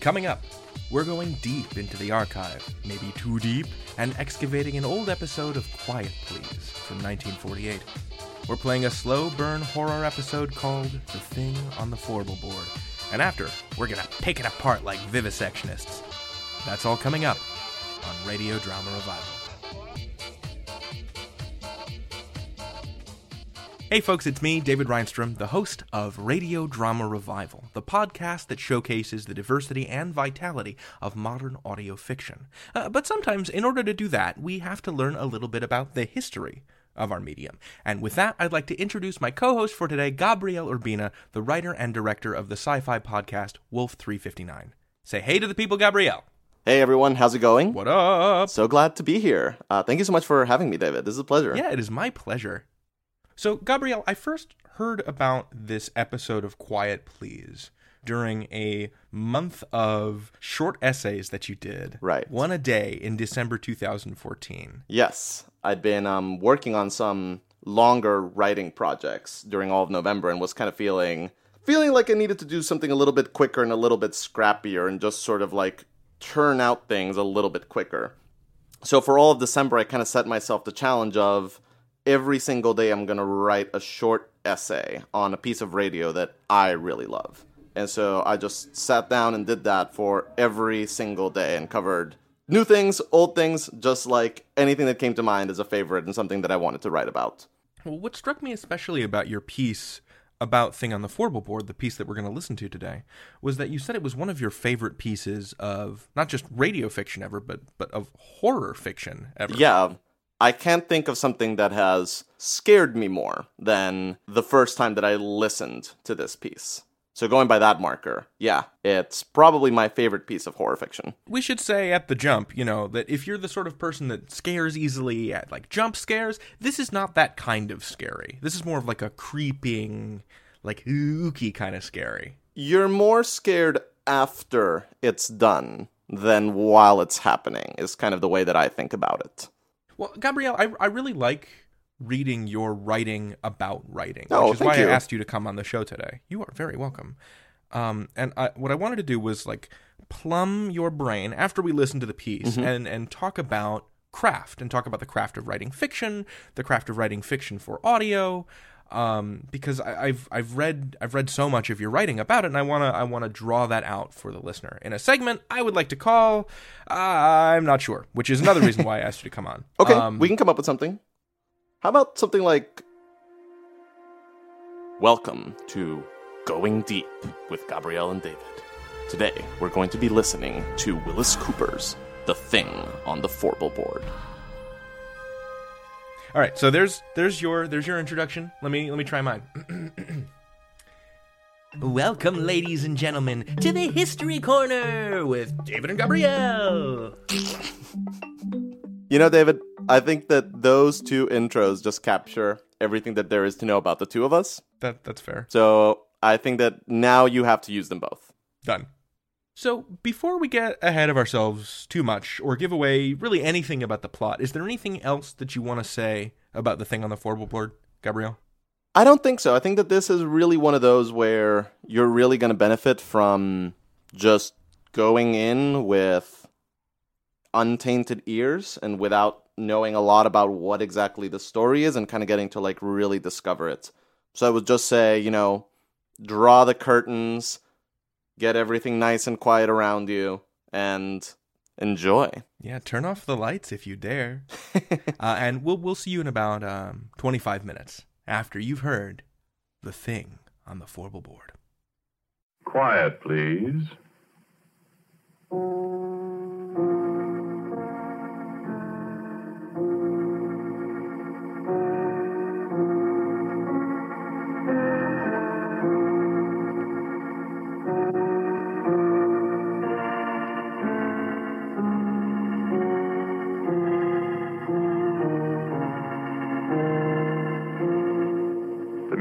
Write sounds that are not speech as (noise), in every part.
Coming up, we're going deep into the archive, maybe too deep, and excavating an old episode of Quiet Please from 1948. We're playing a slow burn horror episode called The Thing on the Fourble Board. And after, we're gonna pick it apart like vivisectionists. That's all coming up on Radio Drama Revival. Hey folks, it's me, David Rheinstrom, the host of Radio Drama Revival, the podcast that showcases the diversity and vitality of modern audio fiction. Uh, but sometimes, in order to do that, we have to learn a little bit about the history of our medium. And with that, I'd like to introduce my co host for today, Gabriel Urbina, the writer and director of the sci fi podcast Wolf 359. Say hey to the people, Gabrielle. Hey everyone, how's it going? What up? So glad to be here. Uh, thank you so much for having me, David. This is a pleasure. Yeah, it is my pleasure. So, Gabriel, I first heard about this episode of Quiet Please during a month of short essays that you did. Right. One a day in December 2014. Yes, I'd been um, working on some longer writing projects during all of November and was kind of feeling feeling like I needed to do something a little bit quicker and a little bit scrappier and just sort of like turn out things a little bit quicker. So for all of December, I kind of set myself the challenge of every single day I'm going to write a short essay on a piece of radio that I really love. And so I just sat down and did that for every single day and covered new things, old things, just like anything that came to mind as a favorite and something that I wanted to write about. Well, what struck me especially about your piece about Thing on the Fourble Board, the piece that we're going to listen to today, was that you said it was one of your favorite pieces of not just radio fiction ever, but but of horror fiction ever. Yeah. I can't think of something that has scared me more than the first time that I listened to this piece. So going by that marker, yeah, it's probably my favorite piece of horror fiction. We should say at the jump, you know, that if you're the sort of person that scares easily at like jump scares, this is not that kind of scary. This is more of like a creeping, like ooky kind of scary. You're more scared after it's done than while it's happening, is kind of the way that I think about it. Well, Gabriel, I, I really like reading your writing about writing, Oh, which is why you. I asked you to come on the show today. You are very welcome. Um, and I, what I wanted to do was like plumb your brain after we listen to the piece Mm-hmm. and and talk about craft and talk about the craft of writing fiction, the craft of writing fiction for audio. Um, because I, I've I've read I've read so much of your writing about it, and I wanna I wanna draw that out for the listener in a segment I would like to call uh, I'm not sure, which is another reason why I asked you to come on. (laughs) Okay, Um, we can come up with something. How about something like Welcome to Going Deep with Gabriel and David. Today, we're going to be listening to Willis Cooper's The Thing on the Fourble Board. All right, so there's there's your there's your introduction. Let me let me try mine. (clears throat) Welcome, ladies and gentlemen, to the History Corner with David and Gabriel. You know, David, I think that those two intros just capture everything that there is to know about the two of us. That that's fair. So I think that now you have to use them both. Done. So, before we get ahead of ourselves too much or give away really anything about the plot, is there anything else that you want to say about the thing on the fourble board, Gabriel? I don't think so. I think that this is really one of those where you're really going to benefit from just going in with untainted ears and without knowing a lot about what exactly the story is and kind of getting to like really discover it. So I would just say, you know, draw the curtains, get everything nice and quiet around you, and enjoy. Yeah, turn off the lights if you dare. (laughs) uh, and we'll we'll see you in about um, 25 minutes after you've heard the thing on the fourble board. Quiet, please.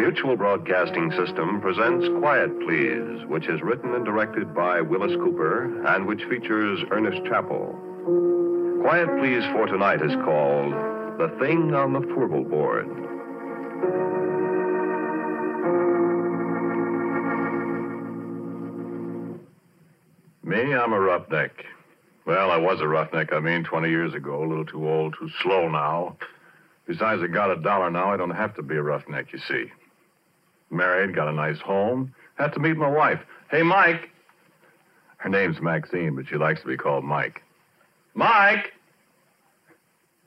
Mutual Broadcasting System presents Quiet Please, which is written and directed by Willis Cooper and which features Ernest Chappell. Quiet Please for tonight is called The Thing on the Fourble Board. Me, I'm a roughneck. Well, I was a roughneck, I mean, 20 years ago. A little too old, too slow now. Besides, I got a dollar now. I don't have to be a roughneck, you see. Married, got a nice home. Have to meet my wife. Hey, Mike. Her name's Maxine, but she likes to be called Mike. Mike!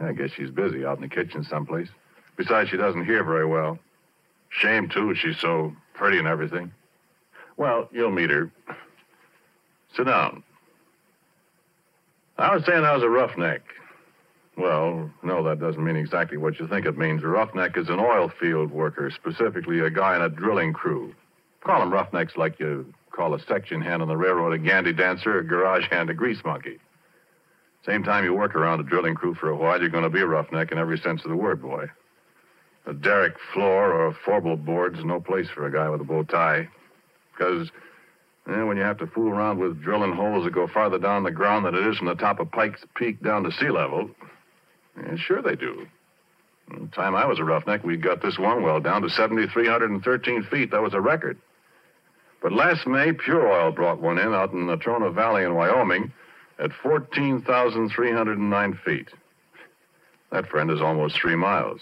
I guess she's busy out in the kitchen someplace. Besides, she doesn't hear very well. Shame, too, she's so pretty and everything. Well, you'll meet her. Sit down. I was saying I was a roughneck. Well, no, that doesn't mean exactly what you think it means. A roughneck is an oil field worker, specifically a guy in a drilling crew. Call them roughnecks like you call a section hand on the railroad a gandy dancer, a garage hand a grease monkey. Same time you work around a drilling crew for a while, you're going to be a roughneck in every sense of the word, boy. A derrick floor or a fourble board's no place for a guy with a bow tie. Because eh, when you have to fool around with drilling holes that go farther down the ground than it is from the top of Pike's Peak down to sea level, yeah, sure they do. The time I was a roughneck, we got this one well down to 7,313 feet. That was a record. But last May, Pure Oil brought one in out in the Trona Valley in Wyoming at 14,309 feet. That, friend, is almost three miles.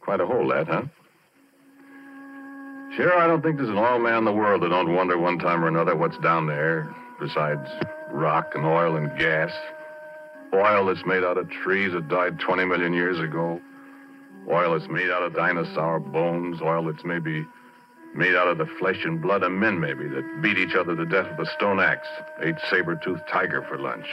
Quite a hole, that, huh? Sure, I don't think there's an oil man in the world that don't wonder one time or another what's down there, besides rock and oil and gas. Oil that's made out of trees that died 20 million years ago. Oil that's made out of dinosaur bones. Oil that's maybe made out of the flesh and blood of men, maybe, that beat each other to death with a stone axe, ate saber-toothed tiger for lunch.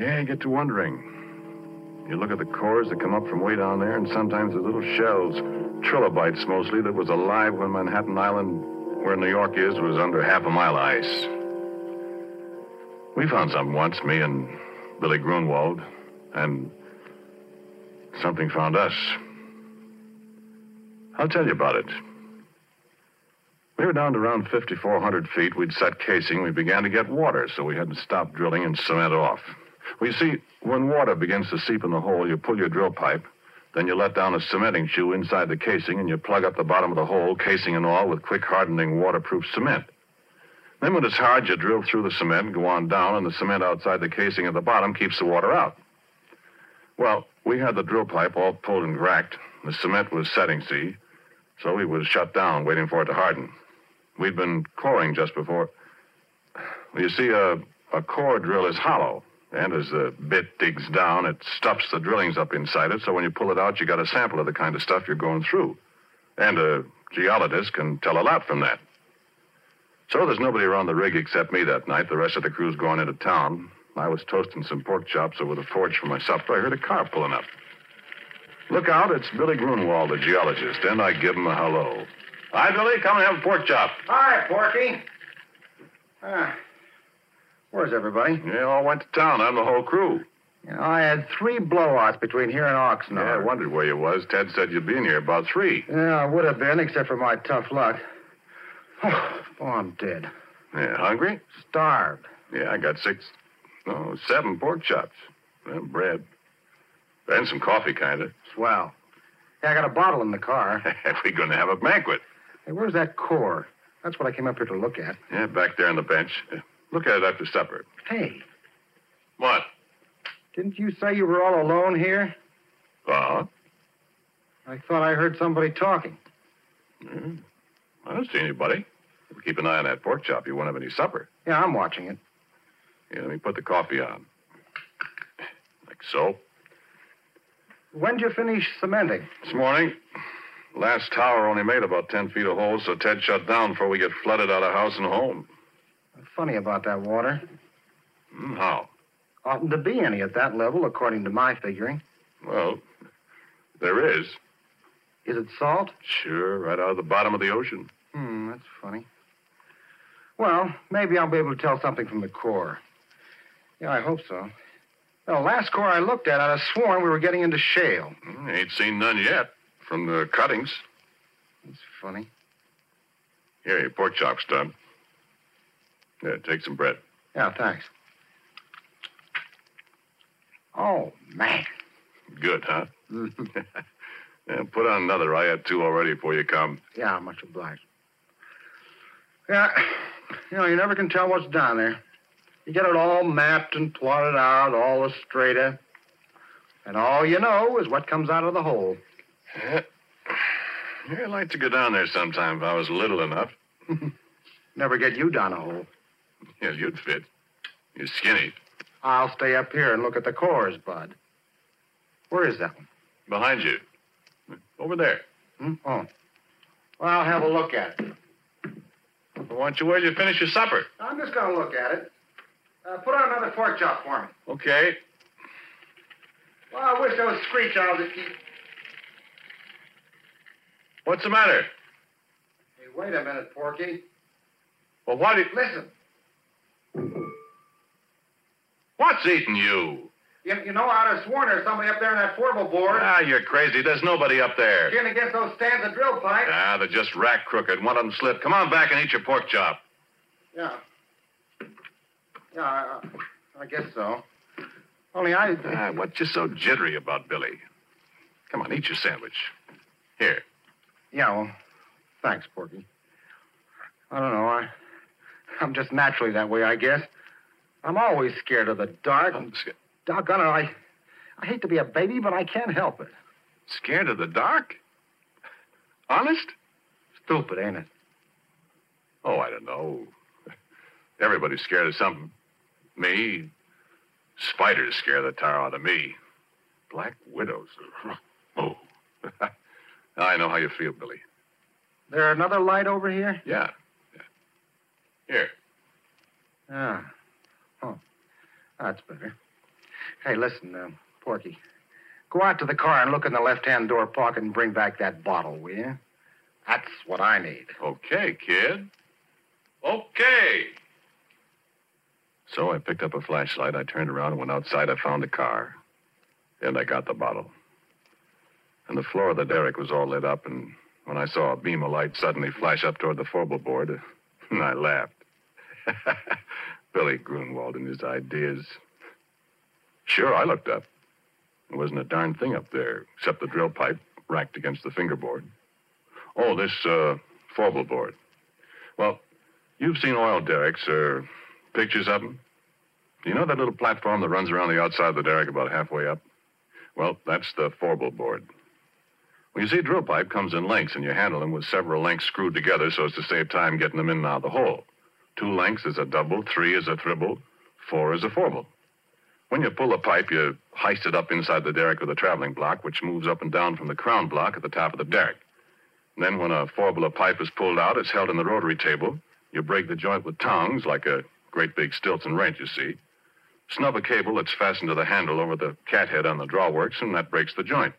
Yeah, you get to wondering. You look at the cores that come up from way down there, and sometimes the little shells, trilobites mostly, that was alive when Manhattan Island, where New York is, was under half a mile of ice. We found something once, me and Billy Grunwald, and something found us. I'll tell you about it. We were down to around 5,400 feet. We'd set casing. We began to get water, so we had to stop drilling and cement off. You see, when water begins to seep in the hole, you pull your drill pipe, then you let down a cementing shoe inside the casing, and you plug up the bottom of the hole, casing and all, with quick hardening waterproof cement. Then when it's hard, you drill through the cement and go on down, and the cement outside the casing at the bottom keeps the water out. Well, we had the drill pipe all pulled and cracked. The cement was setting, see? So we was shut down, waiting for it to harden. We'd been coring just before. Well, you see, a, a core drill is hollow, and as the bit digs down, it stuffs the drillings up inside it, so when you pull it out, you got a sample of the kind of stuff you're going through. And a geologist can tell a lot from that. So there's nobody around the rig except me that night. The rest of the crew's gone into town. I was toasting some pork chops over the forge for my supper. I heard a car pulling up. Look out, it's Billy Grunwald, the geologist, and I give him a hello. Hi, Billy. Come and have a pork chop. Hi, Porky. Ah, where's everybody? They all went to town. I'm the whole crew. You know, I had three blowouts between here and Oxnard. Yeah, I wondered where you was. Ted said you'd be in here about three. Yeah, I would have been, except for my tough luck. (sighs) Oh, I'm dead. Yeah, hungry? Starved. Yeah, I got six, no, seven pork chops. Well, bread. And some coffee, kind of. Swell. Yeah, I got a bottle in the car. We're going to have a banquet. Hey, where's that core? That's what I came up here to look at. Yeah, back there on the bench. Look at it after supper. Hey, What? didn't you say you were all alone here? Uh, I thought I heard somebody talking. I don't see anybody. Keep an eye on that pork chop. You won't have any supper. Yeah, I'm watching it. Yeah, let me put the coffee on. Like so. When'd you finish cementing? This morning, last tower only made about 10 feet of hole, so Ted shut down before we get flooded out of house and home. Funny about that water. Hmm, how? Oughtn't to be any at that level, according to my figuring. Well, there is. Is it salt? Sure, right out of the bottom of the ocean. Hmm, that's funny. Well, maybe I'll be able to tell something from the core. Yeah, I hope so. Well, last core I looked at, I'd have sworn we were getting into shale. Hmm, Ain't seen none yet. from the cuttings. That's funny. Here, your pork chop stub. Yeah, take some bread. Yeah, thanks. Oh, man. Good, huh? (laughs) yeah, put on another. I had two already before you come. Yeah, much obliged. Yeah, you know, you never can tell what's down there. You get it all mapped and plotted out, all the straighter. And all you know is what comes out of the hole. Yeah. yeah, I'd like to go down there sometime if I was little enough. (laughs) Never get you down a hole. Yeah, you'd fit. You're skinny. I'll stay up here and look at the cores, Bud. Where is that one? Behind you. Over there. Hmm? Oh. Well, I'll have a look at it. Well, why don't you wait till you finish your supper? I'm just going to look at it. Uh, put on another pork chop for me. Okay. Well, I wish those screech owls would keep. What's the matter? Hey, wait a minute, Porky. Well, what did... Listen. What's eating you? You, you know, I'd have sworn there's somebody up there in that fourble board. Ah, you're crazy. There's nobody up there. Getting against those stands of drill pipe. Ah, they're just rack crooked. One of them slipped. Come on back and eat your pork chop. Yeah. Yeah, I, I guess so. Only I. Ah, what's you so jittery about, Billy? Come on, eat your sandwich. Here. Yeah, well, thanks, Porky. I don't know. I, I'm just naturally that way, I guess. I'm always scared of the dark. I'm sca- Doggone it, I, I hate to be a baby, but I can't help it. scared of the dark? Honest? Stupid, ain't it? Oh, I don't know. Everybody's scared of something. Me. Spiders scare the tar out of me. Black widows. (laughs) Oh. (laughs) I know how you feel, Billy. There another light over here? Yeah. yeah. Here. Ah. Oh, that's better. Hey, listen, uh, Porky. Go out to the car and look in the left-hand door pocket and bring back that bottle, will you? That's what I need. Okay, kid. Okay. So I picked up a flashlight. I turned around and went outside. I found the car. And I got the bottle. And the floor of the derrick was all lit up, and when I saw a beam of light suddenly flash up toward the fourble board, (laughs) I laughed. (laughs) Billy Grunwald and his ideas. Sure, I looked up. There wasn't a darn thing up there except the drill pipe racked against the fingerboard. Oh, this uh, fourble board. Well, you've seen oil derricks or pictures of them. Do you know that little platform that runs around the outside of the derrick about halfway up? Well, that's the fourble board. Well, you see, drill pipe comes in lengths, and you handle them with several lengths screwed together so as to save time getting them in and out of the hole. Two lengths is a double, three is a triple, four is a fourble. When you pull the pipe, you heist it up inside the derrick with a traveling block, which moves up and down from the crown block at the top of the derrick. And then, when a fourble of pipe is pulled out, it's held in the rotary table. You break the joint with tongs, like a great big Stillson wrench, you see. Snub a cable that's fastened to the handle over the cathead on the drawworks, and that breaks the joint.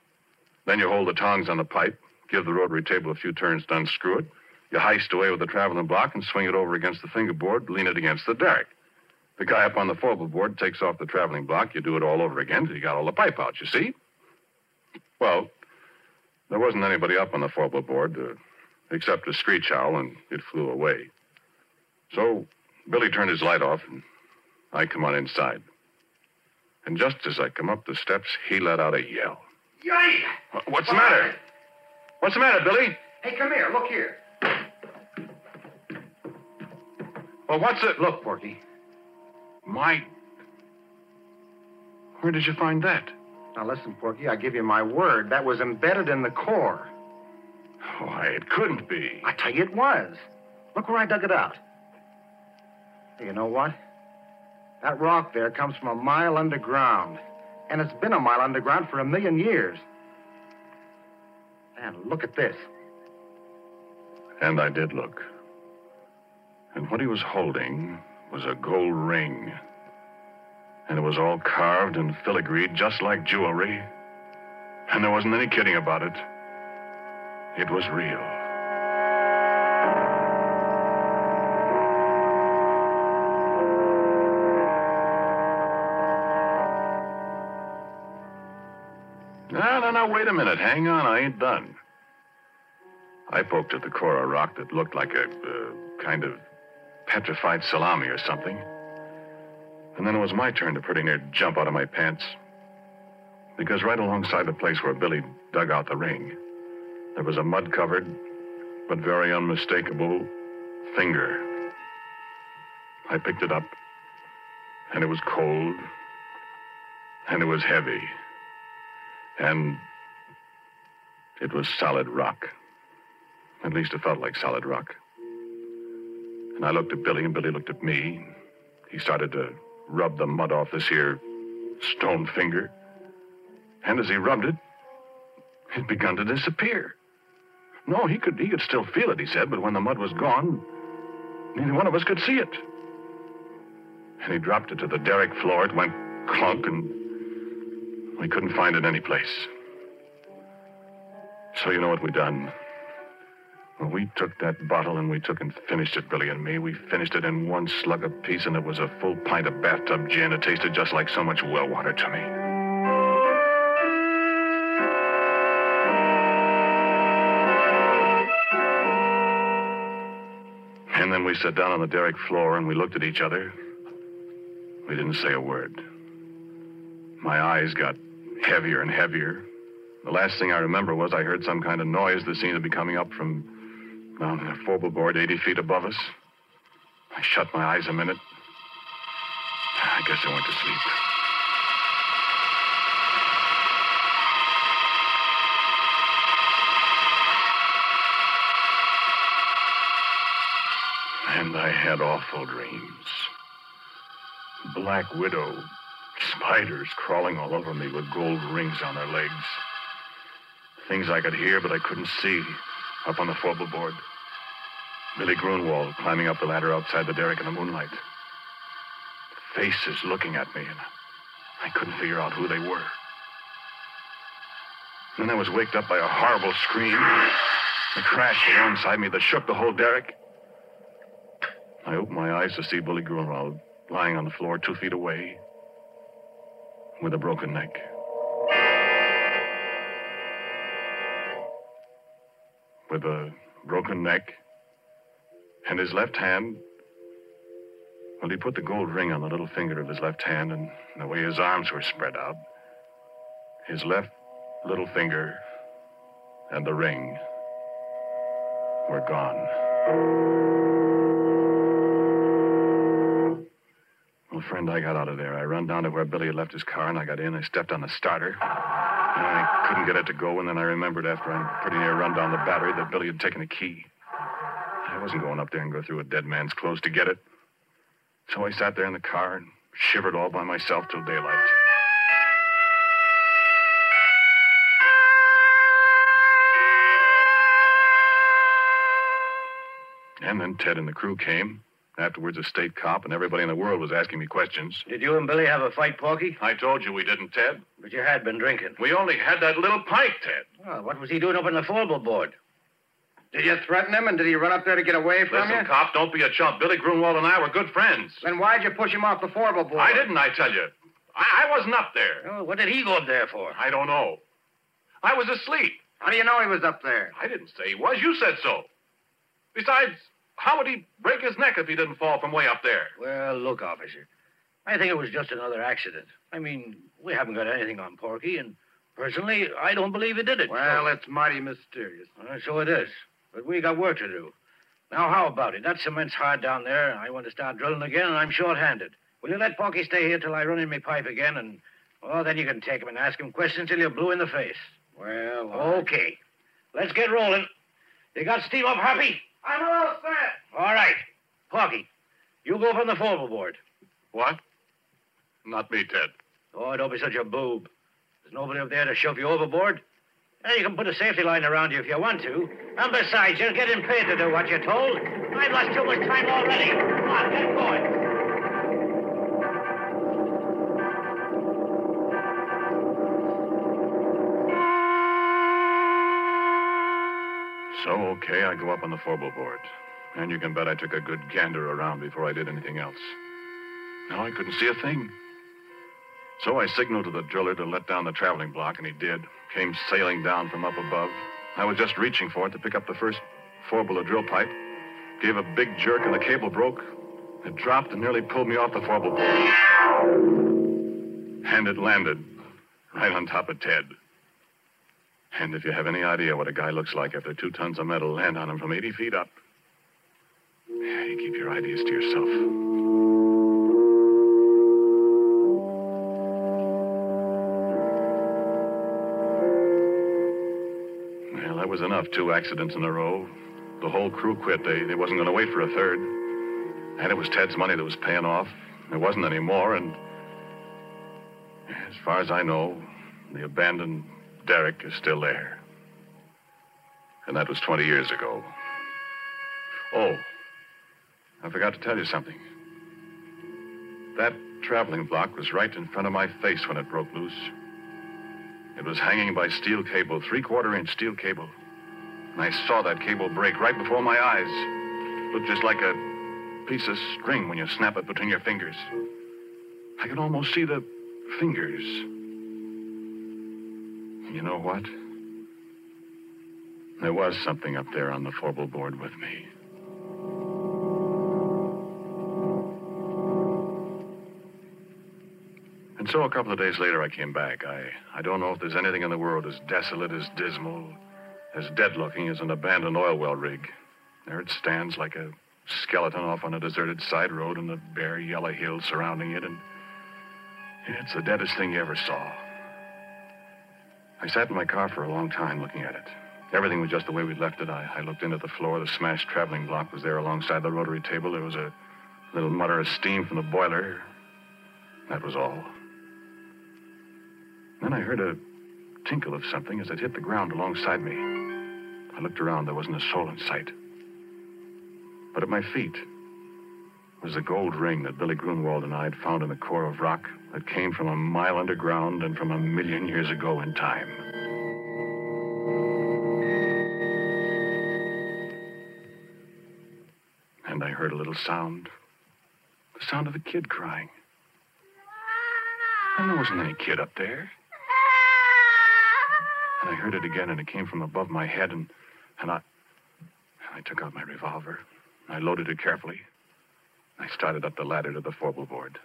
Then you hold the tongs on the pipe, give the rotary table a few turns to unscrew it. You heist away with the traveling block and swing it over against the fingerboard, lean it against the derrick. The guy up on the fourble board takes off the traveling block. You do it all over again till you got all the pipe out, you see? Well, there wasn't anybody up on the fourble board uh, except a screech owl, and it flew away. So Billy turned his light off, and I come on inside. And just as I come up the steps, he let out a yell. Yay! What's the matter? What's the matter, Billy? Hey, come here. Look here. Well, what's it? Look, Porky. My. Where did you find that? Now, listen, Porky. I give you my word. That was embedded in the core. Why, it couldn't be. I tell you, it was. Look where I dug it out. Hey, You know what? That rock there comes from a mile underground. And it's been a mile underground for a million years. And look at this. And I did look. And what he was holding was a gold ring. And it was all carved and filigreed just like jewelry. And there wasn't any kidding about it. It was real. No, no, no, wait a minute. Hang on, I ain't done. I poked at the core of rock that looked like a uh, kind of petrified salami or something. And then it was my turn to pretty near jump out of my pants. Because right alongside the place where Billy dug out the ring, there was a mud covered, but very unmistakable finger. I picked it up, and it was cold, and it was heavy, and it was solid rock. At least it felt like solid rock. And I looked at Billy, and Billy looked at me. He started to rub the mud off this here stone finger. And as he rubbed it, it begun to disappear. No, he could he could still feel it, he said, but when the mud was gone, neither one of us could see it. And he dropped it to the derrick floor. It went clunk, and we couldn't find it any place. So you know what we done? Well, we took that bottle and we took and finished it, Billy and me. We finished it in one slug apiece, and it was a full pint of bathtub gin. It tasted just like so much well water to me. And then we sat down on the derrick floor and we looked at each other. We didn't say a word. My eyes got heavier and heavier. The last thing I remember was I heard some kind of noise that seemed to be coming up from down the fourble board 80 feet above us. I shut my eyes a minute. I guess I went to sleep. And I had awful dreams. Black widow, spiders crawling all over me with gold rings on their legs. Things I could hear, but I couldn't see up on the fourble board. Billy Grunwald climbing up the ladder outside the derrick in the moonlight. Faces looking at me, and I couldn't figure out who they were. Then I was waked up by a horrible scream. A crash alongside me that shook the whole derrick. I opened my eyes to see Billy Grunwald lying on the floor two feet away with a broken neck. With a broken neck and his left hand. Well, he put the gold ring on the little finger of his left hand, and the way his arms were spread out, his left little finger and the ring were gone. Well, friend, I got out of there. I run down to where Billy had left his car, and I got in. I stepped on the starter. And I couldn't get it to go, and then I remembered after I pretty near run down the battery that Billy had taken the key. I wasn't going up there and go through a dead man's clothes to get it. So I sat there in the car and shivered all by myself till daylight. And then Ted and the crew came. Afterwards, a state cop, and everybody in the world was asking me questions. Did you and Billy have a fight, Porky? I told you we didn't, Ted. But you had been drinking. We only had that little pint, Ted. Well, what was he doing up on the fourble board? Did you threaten him, and did he run up there to get away from you? Listen, you? cop, don't be a chump. Billy Grunwald and I were good friends. Then why'd you push him off the fourble board? I didn't, I tell you. I, I wasn't up there. Oh, what did he go up there for? I don't know. I was asleep. How do you know he was up there? I didn't say he was. You said so. Besides, how would he break his neck if he didn't fall from way up there? Well, look, officer. I think it was just another accident. I mean, we haven't got anything on Porky, and personally, I don't believe he did it. Well, it's mighty mysterious. Uh, so it is. But we got work to do. Now, how about it? That cement's hard down there. I want to start drilling again, and I'm short-handed. Will you let Porky stay here till I run in my pipe again, and well, then you can take him and ask him questions till you're blue in the face. Well, I- Okay. Let's get rolling. You got steam up, Happy? I'm all set. All right. Porky, you go from the fourble board. What? Not me, Ted. Oh, don't be such a boob. There's nobody up there to shove you overboard. And you can put a safety line around you if you want to. And besides, you're getting paid to do what you're told. I've lost too much time already. Come on, get going. So, okay, I go up on the fourble board. And you can bet I took a good gander around before I did anything else. Now I couldn't see a thing. So I signaled to the driller to let down the traveling block, and he did. Came sailing down from up above, I was just reaching for it to pick up the first four bullet drill pipe, gave a big jerk, and the cable broke. It dropped and nearly pulled me off the fourble board. And it landed right on top of Ted. And if you have any idea what a guy looks like after two tons of metal land on him from 80 feet up, you keep your ideas to yourself. Enough. Two accidents in a row. The whole crew quit. They, they wasn't going to wait for a third. And it was Ted's money that was paying off. There wasn't any more, and as far as I know, the abandoned derrick is still there. And that was 20 years ago. Oh, I forgot to tell you something. That traveling block was right in front of my face when it broke loose. It was hanging by steel cable, three quarter inch steel cable. And I saw that cable break right before my eyes. Looked just like a piece of string when you snap it between your fingers. I could almost see the fingers. You know what? There was something up there on the fourble board with me. And so a couple of days later, I came back. I, I don't know if there's anything in the world as desolate, as dismal, as dead looking as an abandoned oil well rig. There it stands like a skeleton off on a deserted side road and the bare yellow hills surrounding it, and it's the deadest thing you ever saw. I sat in my car for a long time looking at it. Everything was just the way we'd left it. I, I looked into the floor. The smashed traveling block was there alongside the rotary table. There was a little mutter of steam from the boiler. That was all. Then I heard a tinkle of something as it hit the ground alongside me. I looked around. There wasn't a soul in sight. But at my feet was the gold ring that Billy Grunwald and I had found in the core of rock that came from a mile underground and from a million years ago in time. And I heard a little sound the sound of a kid crying. And there wasn't any kid up there. And I heard it again, and it came from above my head, and, and I, I took out my revolver. I loaded it carefully. I started up the ladder to the fourble board.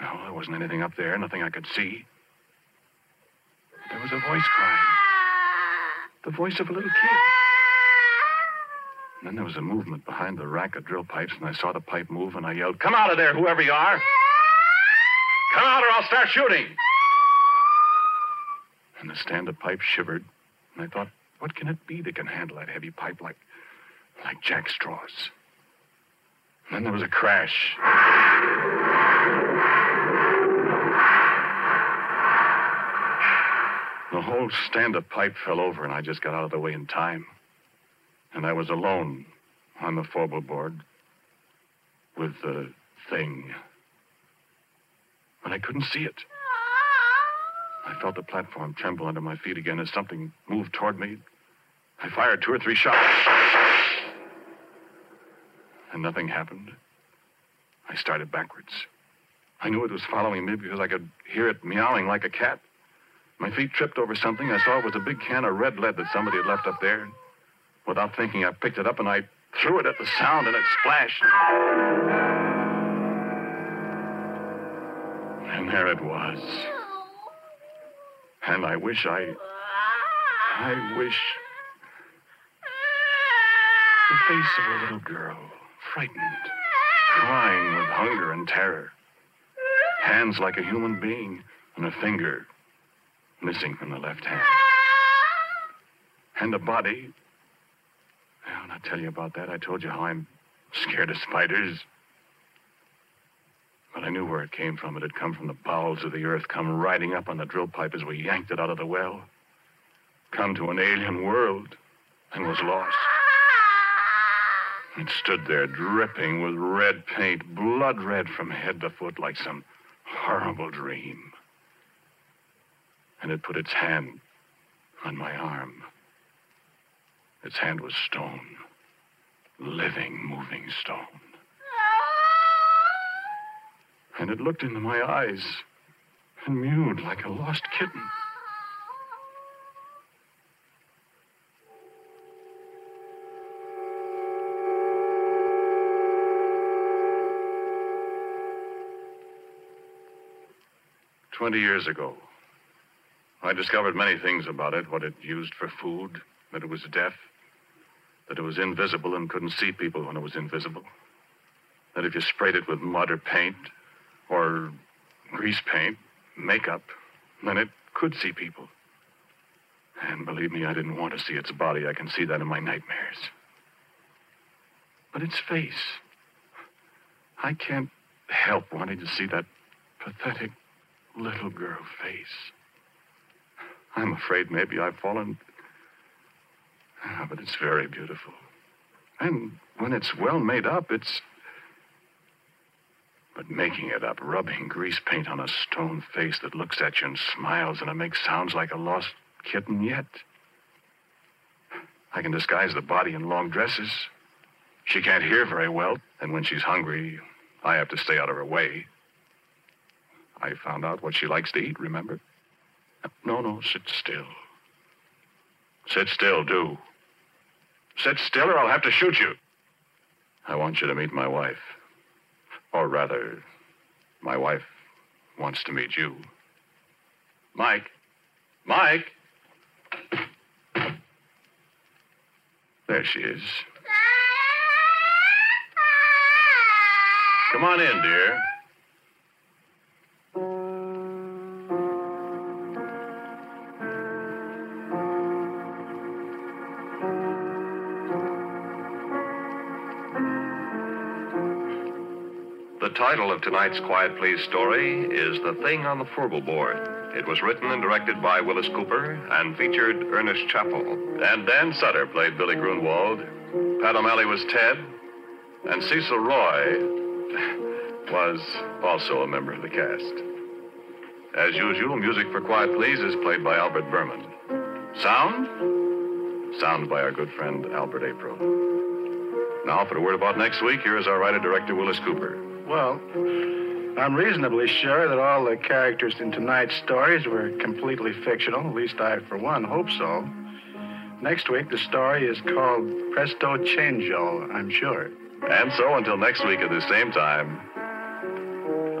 No, there wasn't anything up there, nothing I could see. There was a voice crying. The voice of a little kid. And then there was a movement behind the rack of drill pipes, and I saw the pipe move, and I yelled, Come out of there, whoever you are! Come out, or I'll start shooting! And the stand of pipes shivered, and I thought, what can it be that can handle that heavy pipe like, like jack straws? And then there was a crash. The whole stand of pipe fell over, and I just got out of the way in time. And I was alone on the fourble board with the thing. But I couldn't see it. I felt the platform tremble under my feet again as something moved toward me. I fired two or three shots. And nothing happened. I started backwards. I knew it was following me because I could hear it meowing like a cat. My feet tripped over something. I saw it was a big can of red lead that somebody had left up there. Without thinking, I picked it up and I threw it at the sound, and it splashed. And there it was. And I wish I. I wish. The face of a little girl, frightened, crying with hunger and terror. Hands like a human being, and a finger missing from the left hand. And a body. I'll not tell you about that. I told you how I'm scared of spiders. But I knew where it came from. It had come from the bowels of the earth, come riding up on the drill pipe as we yanked it out of the well. Come to an alien world and was lost. It stood there dripping with red paint, blood red from head to foot, like some horrible dream. And it put its hand on my arm. Its hand was stone, living, moving stone. And it looked into my eyes and mewed like a lost kitten. Twenty years ago, I discovered many things about it what it used for food, that it was deaf, that it was invisible and couldn't see people when it was invisible, that if you sprayed it with mud or paint, or grease paint, makeup, then it could see people. And believe me, I didn't want to see its body. I can see that in my nightmares. But its face. I can't help wanting to see that pathetic little girl face. I'm afraid maybe I've fallen. Ah, but it's very beautiful. And when it's well made up, it's. But making it up, rubbing grease paint on a stone face that looks at you and smiles, and it makes sounds like a lost kitten yet. I can disguise the body in long dresses. She can't hear very well, and when she's hungry, I have to stay out of her way. I found out what she likes to eat, remember? No, no, sit still. Sit still, do. Sit still, or I'll have to shoot you. I want you to meet my wife. Or rather, my wife wants to meet you. Mike. Mike. There she is. Come on in, dear. Title of tonight's Quiet Please story is The Thing on the Fourble Board. It was written and directed by Willis Cooper and featured Ernest Chappell. And Dan Sutter played Billy Grunwald. Pat O'Malley was Ted. And Cecil Roy (laughs) was also a member of the cast. As usual, music for Quiet Please is played by Albert Buhrman. Sound? Sound by our good friend Albert April. Now, for a word about next week, here is our writer director, Willis Cooper. Well, I'm reasonably sure that all the characters in tonight's stories were completely fictional. At least I, for one, hope so. Next week, the story is called Presto Changeo, I'm sure. And so, until next week at the same time,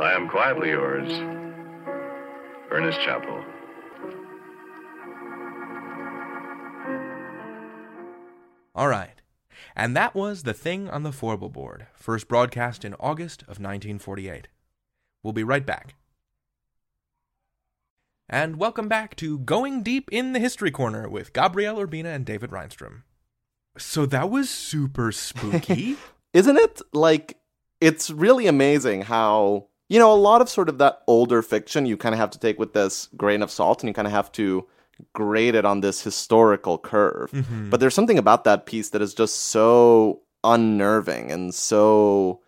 I am quietly yours, Ernest Chappell. All right. And that was The Thing on the Fourble Board, first broadcast in August of 1948. We'll be right back. And welcome back to Going Deep in the History Corner with Gabriel Urbina and David Rheinstrom. So that was super spooky. (laughs) Isn't it? Like, it's really amazing how, you know, a lot of sort of that older fiction you kind of have to take with this grain of salt and you kind of have to grade it on this historical curve. Mhm. But there's something about that piece that is just so unnerving and so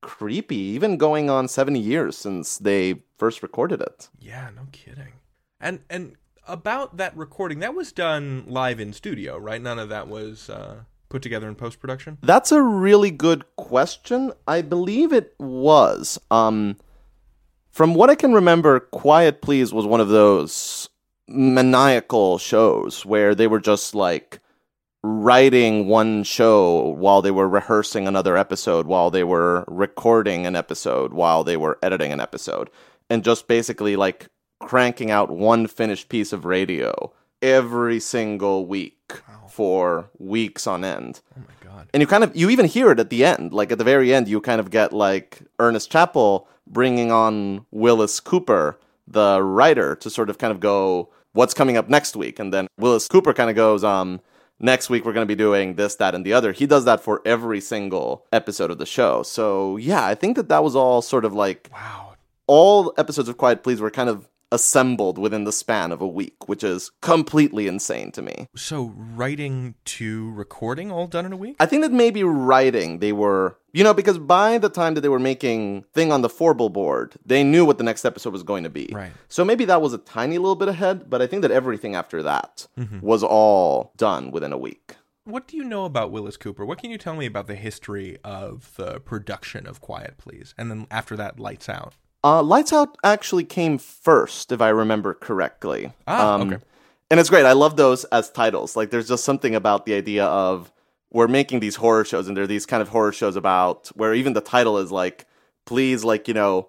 creepy, even going on 70 years since they first recorded it. yeah, no kidding. And and about that recording, that was done live in studio, right? None of that was uh, put together in post production. That's a really good question. I believe it was. Um, from what I can remember, Quiet Please was one of those maniacal shows where they were just like writing one show while they were rehearsing another episode, while they were recording an episode, while they were editing an episode, and just basically like cranking out one finished piece of radio every single week for weeks on end. Oh my god. and you kind of you even hear it at the end. Like at the very end you kind of get like ernest chappell bringing on willis cooper the writer to sort of kind of go what's coming up next week. And then willis cooper kind of goes um next week we're going to be doing this that and the other. He does that for every single episode of the show. So yeah i think that that was all sort of like Wow. all episodes of quiet please were kind of assembled within the span of a week which is completely insane to me So writing to recording all done in a week? I think that maybe writing they were, you know, because by the time that they were making thing on the Fourble board, they knew what the next episode was going to be. Right. So maybe that was a tiny little bit ahead, but I think that everything after that Mm-hmm. was all done within a week. What do you know about Willis Cooper? What can you tell me about the history of the production of Quiet Please? And then after that, Lights Out. Uh, Lights Out actually came first, if I remember correctly. Um, Ah, okay. And it's great. I love those as titles. Like, there's just something about the idea of we're making these horror shows, and there are these kind of horror shows about where even the title is like, please, like, you know,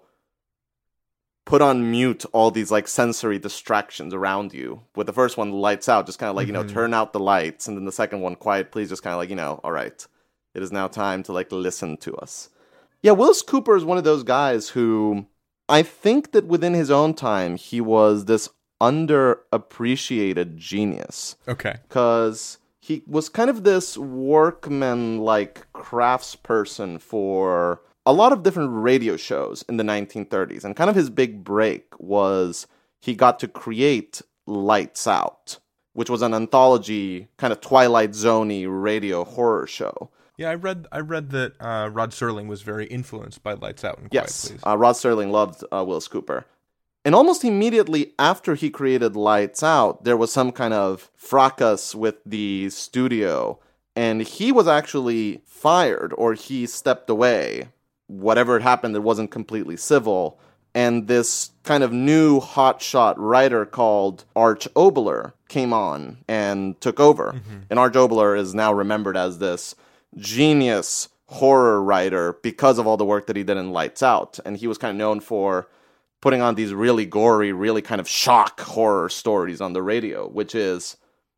put on mute all these like sensory distractions around you. With the first one, lights out, just kind of like, you know, turn out the lights. And then the second one, quiet, please, just kind of like, you know, all right, it is now time to like listen to us. Yeah, Willis Cooper is one of those guys who I think that within his own time, he was this underappreciated genius Okay. because he was kind of this workman like craftsperson for a lot of different radio shows in the 1930s. And kind of his big break was he got to create Lights Out, which was an anthology, kind of Twilight Zoney radio horror show. Yeah, I read I read that uh, Rod Serling was very influenced by Lights Out and Quiet Yes, Please. uh, Rod Serling loved uh, Willis Cooper. And almost immediately after he created Lights Out, there was some kind of fracas with the studio, and he was actually fired or he stepped away. Whatever had happened, it wasn't completely civil. And this kind of new hotshot writer called Arch Oboler came on and took over. And Arch Oboler is now remembered as this genius horror writer because of all the work that he did in Lights Out. And he was kind of known for putting on these really gory, really kind of shock horror stories on the radio, which is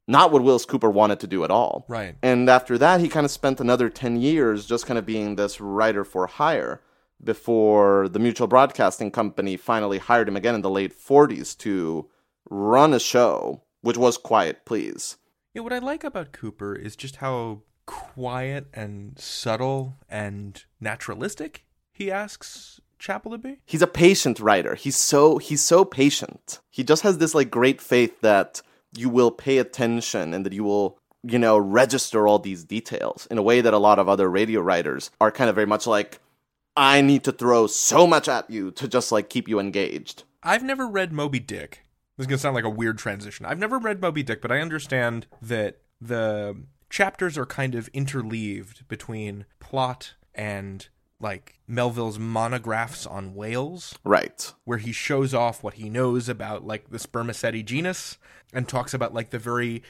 not what Willis Cooper wanted to do at all. Right. And after that, he kind of spent another 10 years just kind of being this writer for hire before the Mutual Broadcasting Company finally hired him again in the late 40s to run a show, which was Quiet Please. Yeah, what I like about Cooper is just how quiet and subtle and naturalistic he asks Chappell to be. he's a patient writer. He's so he's so patient. He just has this like great faith that you will pay attention and that you will you know register all these details in a way that a lot of other radio writers are kind of very much like I need to throw so much at you to just like keep you engaged. I've never read Moby Dick. This is going to sound like a weird transition. I've never read Moby Dick, but I understand that the chapters are kind of interleaved between plot and like Melville's monographs on whales, Right. where he shows off what he knows about like the spermaceti genus and talks about like the very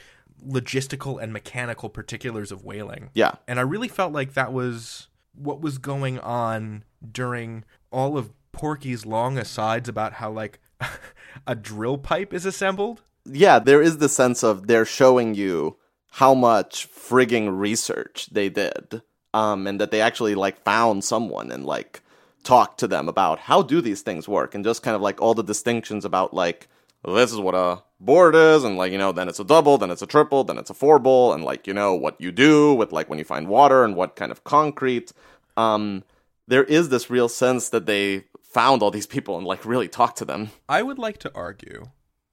logistical and mechanical particulars of whaling. Yeah. And I really felt like that was what was going on during all of Porky's long asides about how like (laughs) a drill pipe is assembled. Yeah, there is the sense of they're showing you how much frigging research they did. Um, and that they actually like found someone and like talked to them about how do these things work and just kind of like all the distinctions about like this is what a board is and like you know then it's a double then it's a triple then it's a fourble and like you know what you do with like when you find water and what kind of concrete um there is this real sense that they found all these people and like really talked to them I would like to argue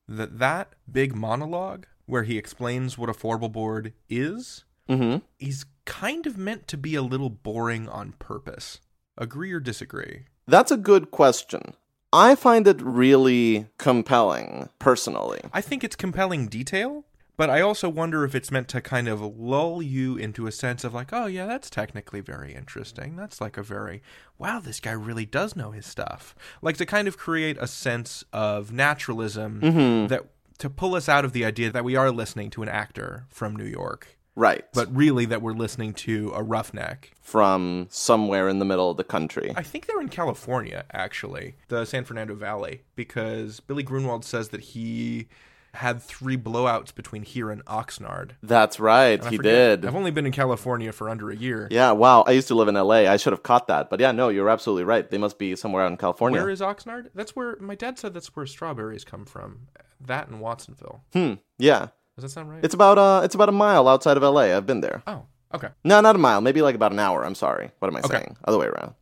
that that big monologue where he explains what a fourble board is mm-hmm is kind of meant to be a little boring on purpose. Agree or disagree? That's a good question. I find it really compelling, personally. I think it's compelling detail, but I also wonder if it's meant to kind of lull you into a sense of like, oh yeah, that's technically very interesting. That's like a very wow, this guy really does know his stuff. Like to kind of create a sense of naturalism that to pull us out of the idea that we are listening to an actor from New York, Right. but really that we're listening to a roughneck. from somewhere in the middle of the country. I think they're in California, actually, the San Fernando Valley, because Billy Grunwald says that he had three blowouts between here and Oxnard. That's right, he forget- did. I've only been in California for under a year. Yeah, wow. I used to live in LA. I should have caught that. But yeah, no, you're absolutely right. They must be somewhere out in California. Where is Oxnard? That's where my dad said that's where strawberries come from. That in Watsonville. hmm. Yeah. Does that sound right? It's about uh it's about a mile outside of LA. I've been there. oh, okay. No, not a mile, maybe like about an hour. I'm sorry. What am I Okay. saying? Other way around.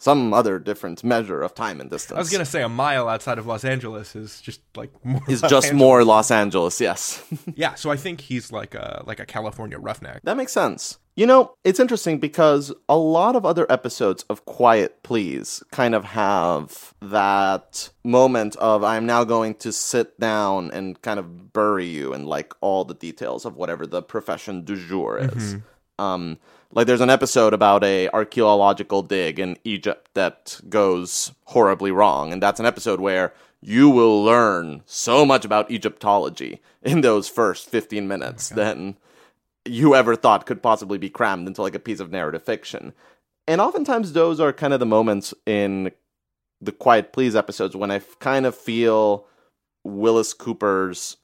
Some other different measure of time and distance. I was gonna say a mile outside of Los Angeles is just like (laughs) more. is Los just Angeles. more Los Angeles, yes. (laughs) Yeah, so I think he's like a like a California roughneck. That makes sense. You know, it's interesting because a lot of other episodes of Quiet Please kind of have that moment of I'm now going to sit down and kind of bury you in like all the details of whatever the profession du jour is. Um like there's an episode about a archaeological dig in Egypt that goes horribly wrong and that's an episode where you will learn so much about Egyptology (laughs) in those first 15 minutes than you ever thought could possibly be crammed into like a piece of narrative fiction. And oftentimes those are kind of the moments in the Quiet Please episodes when I kind of feel Willis Cooper's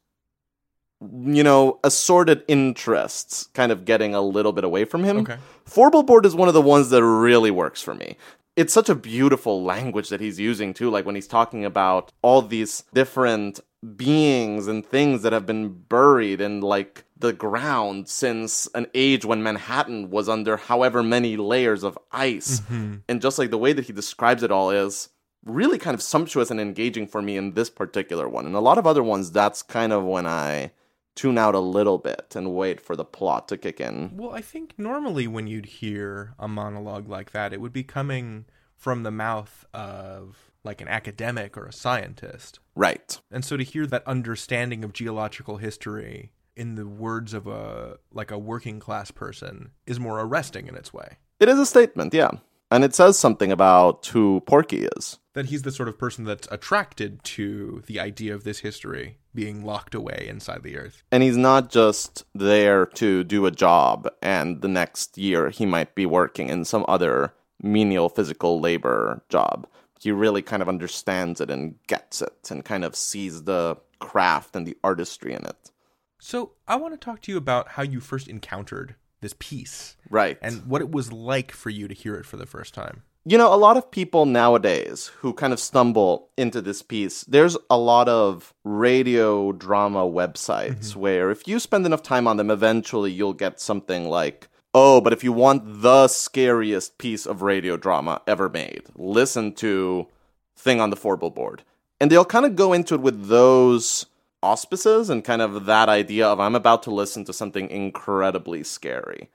you know, assorted interests kind of getting a little bit away from him. Okay. Fourble board is one of the ones that really works for me. It's such a beautiful language that he's using too, like when he's talking about all these different beings and things that have been buried in like the ground since an age when Manhattan was under however many layers of ice. Mm-hmm. And just like the way that he describes it all is really kind of sumptuous and engaging for me in this particular one. And a lot of other ones, that's kind of when I tune out a little bit and wait for the plot to kick in. Well, I think normally when you'd hear a monologue like that, it would be coming from the mouth of like an academic or a scientist. Right. And so to hear that understanding of geological history in the words of a like a working class person is more arresting in its way. It is a statement, yeah. And it says something about who Porky is. That he's the sort of person that's attracted to the idea of this history being locked away inside the earth. And he's not just there to do a job and the next year he might be working in some other menial physical labor job. He really kind of understands it and gets it and kind of sees the craft and the artistry in it. So I want to talk to you about how you first encountered this piece Right. and what it was like for you to hear it for the first time. You know, a lot of people nowadays who kind of stumble into this piece, there's a lot of radio drama websites mm-hmm. where if you spend enough time on them, eventually you'll get something like, oh, but if you want the scariest piece of radio drama ever made, listen to Thing on the Fourble board. And they'll kind of go into it with those auspices and kind of that idea of I'm about to listen to something incredibly scary.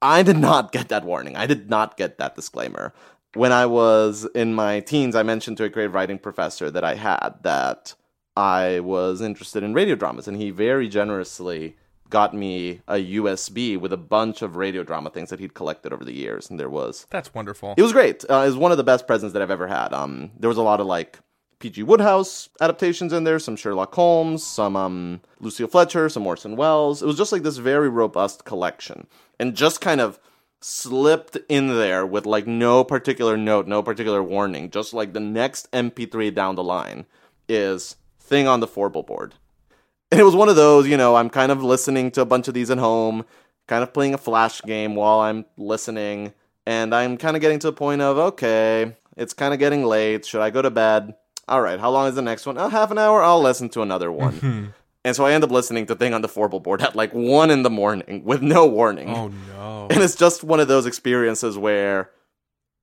I did not get that warning. I did not get that disclaimer. When I was in my teens, I mentioned to a creative writing professor that I had that I was interested in radio dramas, and he very generously got me a USB with a bunch of radio drama things that he'd collected over the years. And there was That's wonderful. it was great. Uh, it was one of the best presents that I've ever had. Um, there was a lot of like P.G. Wodehouse adaptations in there, some Sherlock Holmes, some um, Lucille Fletcher, some Orson Welles. It was just like this very robust collection, and just kind of slipped in there with like no particular note, no particular warning. Just like the next MP3 down the line is thing on the Fourble board. And it was one of those, you know, I'm kind of listening to a bunch of these at home, kind of playing a flash game while I'm listening, and I'm kind of getting to the point of, okay, it's kind of getting late. Should I go to bed? All right, how long is the next one? Oh, half an hour. I'll listen to another one. Mm-hmm. and so I end up listening to Thing on the Fourble board at like one in the morning with no warning. oh no. (laughs) And it's just one of those experiences where,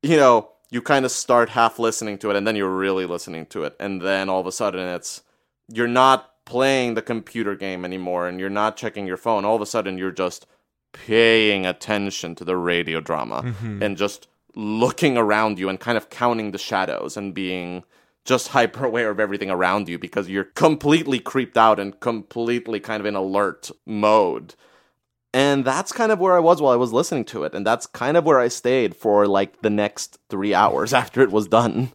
you know, you kind of start half listening to it and then you're really listening to it. And then all of a sudden it's, you're not playing the computer game anymore and you're not checking your phone. All of a sudden you're just paying attention to the radio drama mm-hmm. and just looking around you and kind of counting the shadows and being just (laughs) hyper aware of everything around you because you're completely creeped out and completely kind of in alert mode. And that's kind of where I was while I was listening to it. And that's kind of where I stayed for like the next three hours (laughs) after it was done.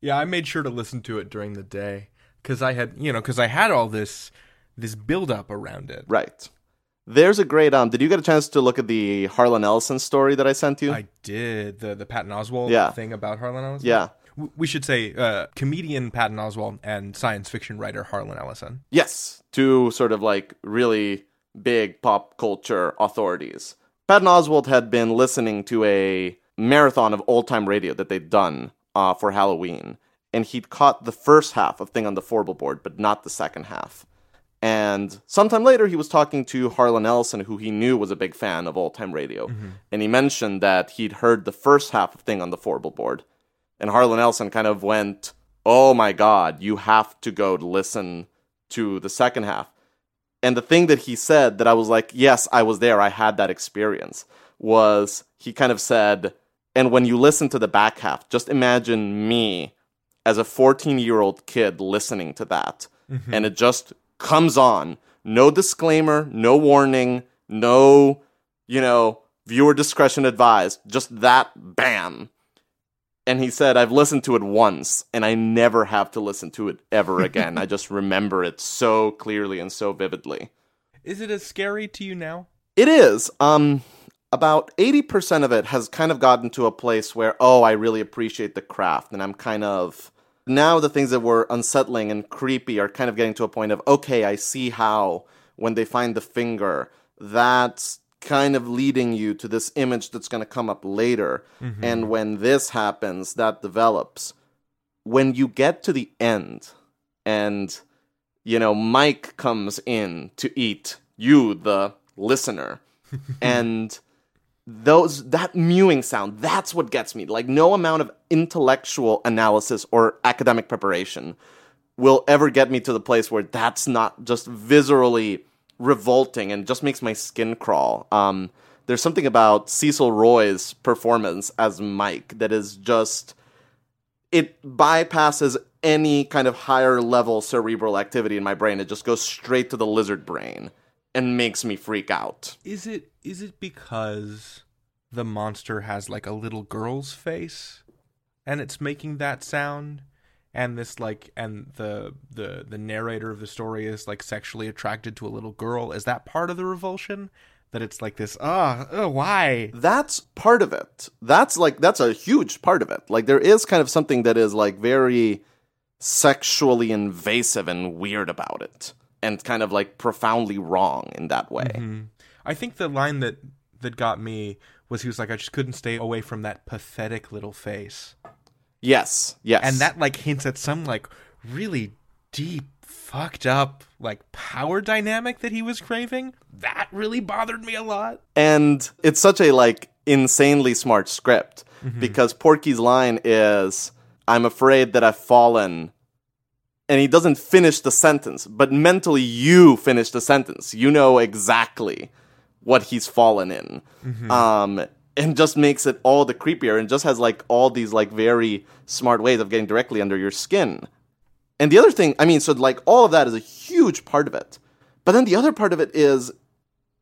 Yeah, I made sure to listen to it during the day because I had, you know, because I had all this this build up around it. Right. There's a great um did you get a chance to look at the Harlan Ellison story that I sent you? I did the the Patton Oswalt Yeah. thing about Harlan Ellison. yeah. We should say uh, comedian Patton Oswalt and science fiction writer Harlan Ellison. Yes. Two sort of like really big pop culture authorities. Patton Oswalt had been listening to a marathon of old time radio that they'd done uh, for Halloween, and he'd caught the first half of Thing on the Fourble board, but not the second half. And sometime later, he was talking to Harlan Ellison, who he knew was a big fan of old time radio. And he mentioned that he'd heard the first half of Thing on the Fourble board. And Harlan Ellison kind of went, Oh my God, you have to go to listen to the second half. And the thing that he said that I was like, Yes, I was there, I had that experience, was he kind of said, And when you listen to the back half, just imagine me as a 14 year old kid listening to that. Mm-hmm. And it just comes on. No disclaimer, no warning, no, you know, viewer discretion advised. Just that bam. And he said, I've listened to it once and I never have to listen to it ever (laughs) again. I just remember it so clearly and so vividly. Is it as scary to you now? It is. Um about 80% of it has kind of gotten to a place where, oh, I really appreciate the craft. And I'm kind of. Now the things that were unsettling and creepy are kind of getting to a point of, okay, I see how when they find the finger, that's kind of leading you to this image that's going to come up later. Mm-hmm. And when this happens, that develops. When you get to the end and, you know, Mike comes in to eat you, the listener, (laughs) and those that mewing sound that's what gets me like no amount of intellectual analysis or academic preparation will ever get me to the place where that's not just viscerally revolting and just makes my skin crawl. Um there's something about Cecil Roy's performance as Mike that is just it bypasses any kind of higher level cerebral activity in my brain. It just goes straight to the lizard brain and makes me freak out. Is it is it because the monster has like a little girl's face and it's making that sound and this like and the the the narrator of the story is like sexually attracted to a little girl is that part of the revulsion that it's like this ah oh, why that's part of it. That's like that's a huge part of it. Like there is kind of something that is like very sexually invasive and weird about it and kind of like profoundly wrong in that way. I think the line that that got me was he was like I just couldn't stay away from that pathetic little face Yes. Yes. and that like hints at some like really deep fucked up like power dynamic that he was craving that really bothered me a lot and it's such a like insanely smart script Mm-hmm. because Porky's line is I'm afraid that I've fallen and he doesn't finish the sentence but mentally you finish the sentence you know exactly what he's fallen in Mm-hmm. um and just makes it all the creepier and just has like all these like very smart ways of getting directly under your skin and the other thing I mean so like all of that is a huge part of it but then the other part of it is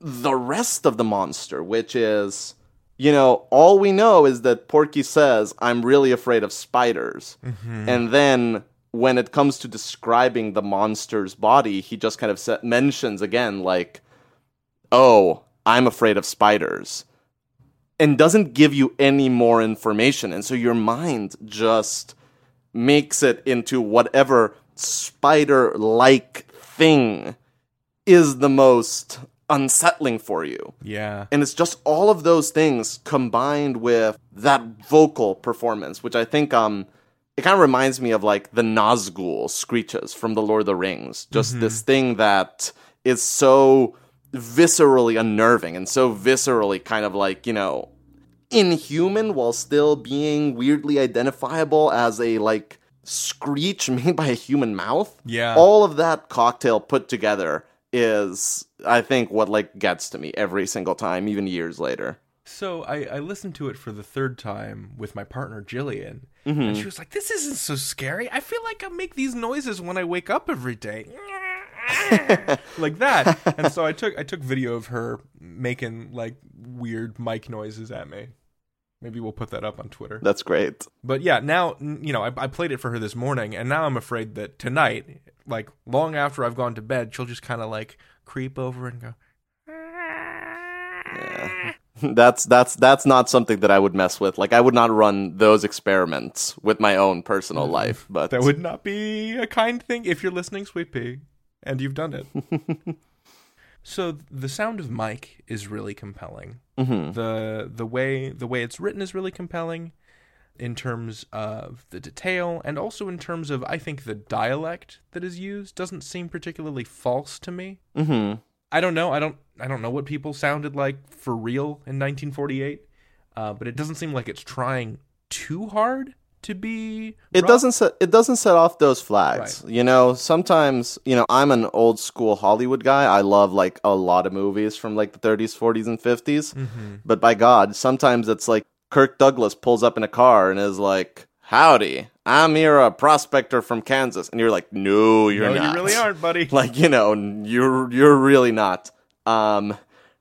the rest of the monster, which is, you know, all we know is that Porky says, I'm really afraid of spiders. Mm-hmm. And then when it comes to describing the monster's body, he just kind of mentions again, like, oh, I'm afraid of spiders. And doesn't give you any more information. And so your mind just makes it into whatever spider like thing is the most unsettling for you. yeah And it's just all of those things combined with that vocal performance, which I think um it kind of reminds me of like the Nazgul screeches from the Lord of the Rings. Just this thing that is so viscerally unnerving and so viscerally kind of like, you know, inhuman while still being weirdly identifiable as a like screech (laughs) made by a human mouth. Yeah. All of that cocktail put together is I think what like gets to me every single time, even years later. So I, I listened to it for the third time with my partner Jillian, Mm-hmm. and she was like, "This isn't so scary. I feel like I make these noises when I wake up every day, (laughs) like that." And so I took I took video of her making like weird mic noises at me. Maybe we'll put that up on Twitter. That's great. But yeah, now you know I, I played it for her this morning, and now I'm afraid that tonight, like long after I've gone to bed, she'll just kind of like creep over and go. (laughs) That's that's that's not something that I would mess with. Like I would not run those experiments with my own personal mm-hmm. life. But. That would not be a kind thing if you're listening, Sweet Pea, and you've done it. (laughs) so the sound of Mike is really compelling. Mm-hmm. The the way the way it's written is really compelling in terms of the detail and also in terms of I think the dialect that is used doesn't seem particularly false to me. hmm I don't know. I don't. I don't know what people sounded like for real in 1948, uh, but it doesn't seem like it's trying too hard to be. it rough. doesn't set it doesn't set off those flags. You know, sometimes you know I'm an old school Hollywood guy. I love like a lot of movies from like the 30s, 40s, and 50s. Mm-hmm. But by God, sometimes it's like Kirk Douglas pulls up in a car and is like, "Howdy, I'm here, a prospector from Kansas," and you're like, "No, you're no, not. you really aren't, buddy. (laughs) like you know you're you're really not um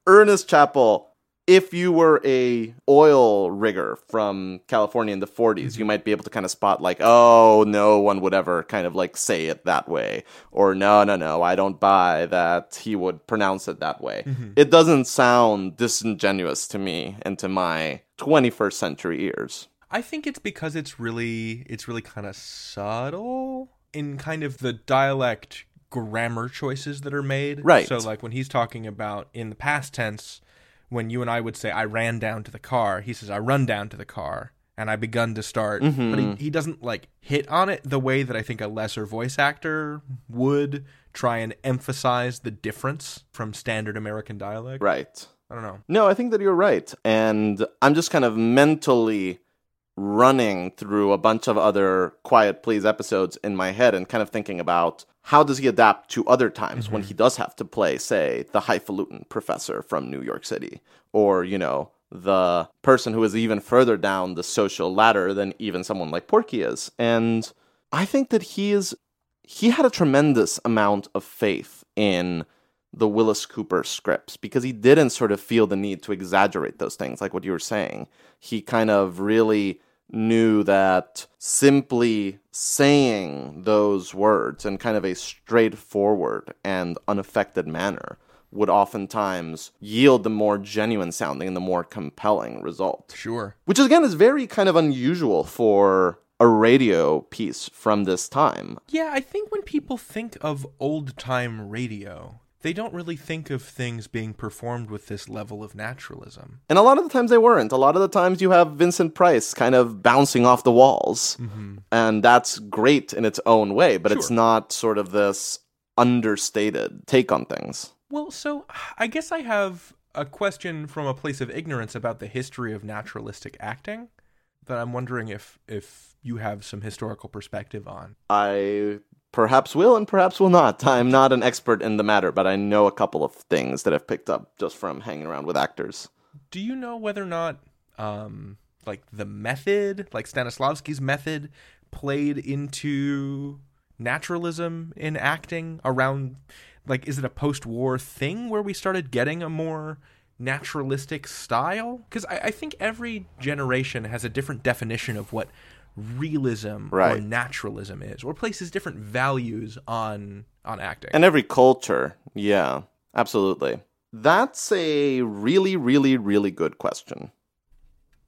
ernest chappell if you were a oil rigger from California in the 40s, you mm-hmm. might be able to kind of spot like, oh, no one would ever kind of like say it that way, or no, no, no, I don't buy that he would pronounce it that way. Mm-hmm. It doesn't sound disingenuous to me and to my 21st century ears. I think it's because it's really it's really kind of subtle in kind of the dialect grammar choices that are made. Right. So like when he's talking about in the past tense, when you and I would say I ran down to the car, he says I run down to the car and I begun to start. Mm-hmm. But he, he doesn't like hit on it the way that I think a lesser voice actor would try and emphasize the difference from standard American dialect. Right. I don't know. No, I think that you're right. And I'm just kind of mentally running through a bunch of other Quiet Please episodes in my head and kind of thinking about how does he adapt to other times when he mm-hmm. does have to play, say, the highfalutin professor from New York City, or, you know, the person who is even further down the social ladder than even someone like Porky is. And I think that he is he had a tremendous amount of faith in the Willis Cooper scripts because he didn't sort of feel the need to exaggerate those things, like what you were saying. He kind of really knew that simply saying those words in kind of a straightforward and unaffected manner would oftentimes yield the more genuine sounding and the more compelling result. Sure. Which again is very kind of unusual for a radio piece from this time. Yeah, I think when people think of old time radio, they don't really think of things being performed with this level of naturalism. And a lot of the times they weren't. A lot of the times you have Vincent Price kind of bouncing off the walls. Mm-hmm. And that's great in its own way, but it's not sort of this understated take on things. Well, so I guess I have a question from a place of ignorance about the history of naturalistic acting that I'm wondering if if you have some historical perspective on. I perhaps will and perhaps will not. (laughs) I'm not an expert in the matter, but I know a couple of things that I've picked up just from hanging around with actors. Do you know whether or not um like the method, like Stanislavski's method played into naturalism in acting around like is it a post-war thing where we started getting a more naturalistic style because I, I think every generation has a different definition of what realism or naturalism is or places different values on on acting And every culture, yeah, absolutely. That's a really, really, really good question.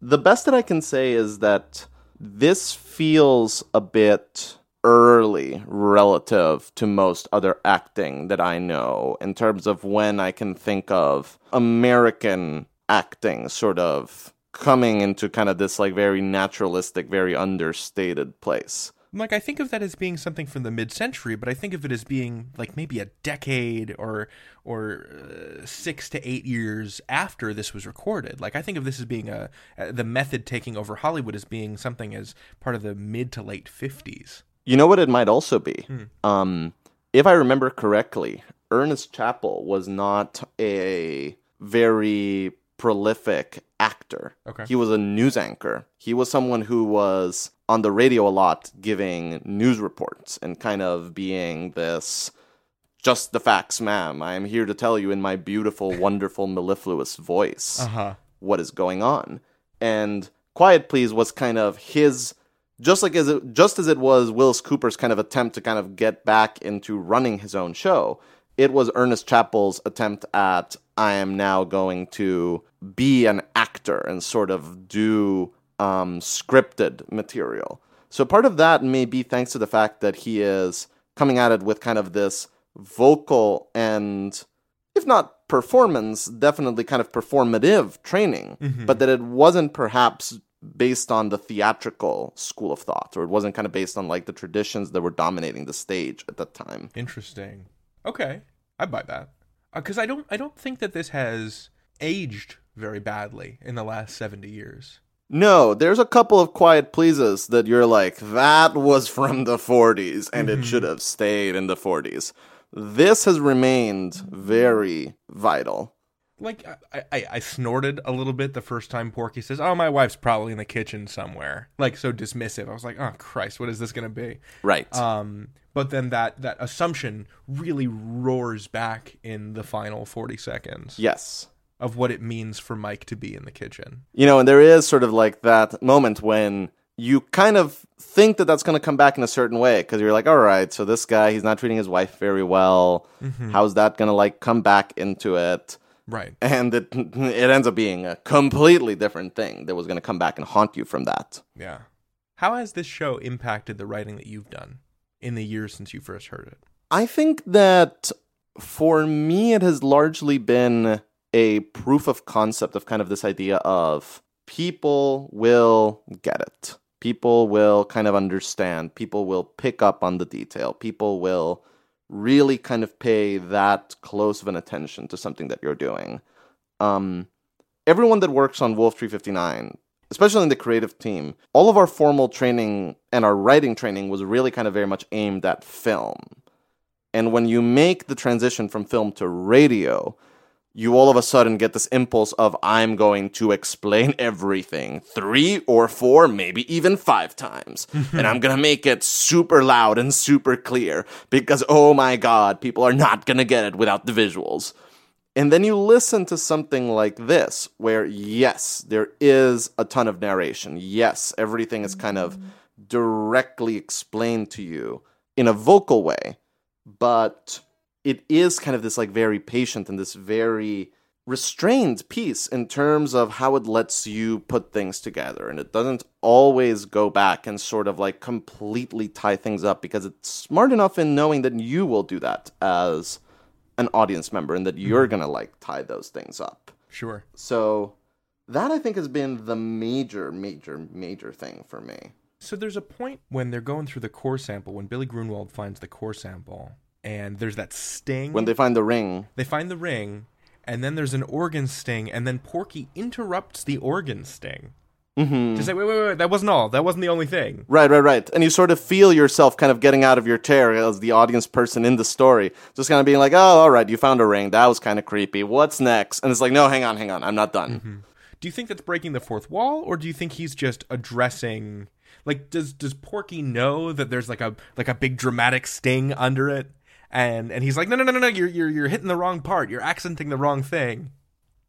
The best that I can say is that this feels a bit early relative to most other acting that I know in terms of when I can think of American acting sort of coming into kind of this like very naturalistic, very understated place. like I think of that as being something from the mid-century, but I think of it as being like maybe a decade or or uh, six to eight years after this was recorded. Like I think of this as being a uh, the method taking over Hollywood as being something as part of the mid to late fifties. You know what it might also be? Um, if I remember correctly, Ernest Chappell was not a very prolific actor. Okay. He was a news anchor. He was someone who was on the radio a lot giving news reports and kind of being this just the facts, ma'am. I am here to tell you in my beautiful, (laughs) wonderful, mellifluous voice huh. what is going on. And Quiet Please was kind of his just like as it, just as it was Willis Cooper's kind of attempt to kind of get back into running his own show, it was Ernest Chappell's attempt at I am now going to be an actor and sort of do um, scripted material. So part of that may be thanks to the fact that he is coming at it with kind of this vocal and if not performance, definitely kind of performative training, but that it wasn't perhaps based on the theatrical school of thought, or it wasn't kind of based on like the traditions that were dominating the stage at that time. Interesting. Okay, I buy that because I don't I don't think that this has aged very badly in the last seventy years. No, there's a couple of quiet pleases that you're like, that was from the 40s and it should have stayed in the 40s. This has remained very vital. Like I, I, I snorted a little bit the first time Porky says, "Oh, my wife's probably in the kitchen somewhere." Like so dismissive. I was like, "Oh Christ, what is this gonna be?" Right. Um, but then that that assumption really roars back in the final forty seconds. yes. of what it means for Mike to be in the kitchen. You know, and there is sort of like that moment when you kind of think that that's going to come back in a certain way because you're like, all right, so this guy, he's not treating his wife very well. Mm-hmm. How's that going to like come back into it? Right. And it (laughs) it ends up being a completely different thing that was going to come back and haunt you from that. Yeah. How has this show impacted the writing that you've done in the years since you first heard it? I think that for me, it has largely been a proof of concept of kind of this idea of people will get it. People will kind of understand. People will pick up on the detail. People will really kind of pay that close of an attention to something that you're doing. Um, everyone that works on Wolf 359, especially in the creative team, all of our formal training and our writing training was really kind of very much aimed at film. And when you make the transition from film to radio, you all of a sudden get this impulse of, I'm going to explain (laughs) everything three or four, maybe even five times. (laughs) and I'm going to make it super loud and super clear because, oh my God, people are not going to get it without the visuals. And then you listen to something like this, where yes, there is a ton of narration. Yes, everything is kind of directly explained to you in a vocal way, but it is kind of this like very patient and this very restrained piece in terms of how it lets you put things together and it doesn't always go back and sort of like completely tie things up because it's smart enough in knowing that you will do that as an audience member and that mm-hmm. you're going to like tie those things up. Sure. So that I think has been the major major major thing for me. So there's a point when they're going through the core sample, when Billy Grunwald finds the core sample, and there's that sting. When they find the ring, they find the ring, and then there's an organ sting, and then Porky interrupts the organ sting. Mhm. To say, wait, wait, wait, that wasn't all. That wasn't the only thing. Right, right, right. And you sort of feel yourself kind of getting out of your chair as the audience person in the story. Just kind of being like, oh, all right, you found a ring. That was kind of creepy. What's next? And it's like, no, hang on, hang on. I'm not done. Do you think that's breaking the fourth wall, or do you think he's just addressing? Like, does does Porky know that there's like a like a big dramatic sting under it, and and he's like, no, no, no, no, no, you're you're you're hitting the wrong part. You're accenting the wrong thing.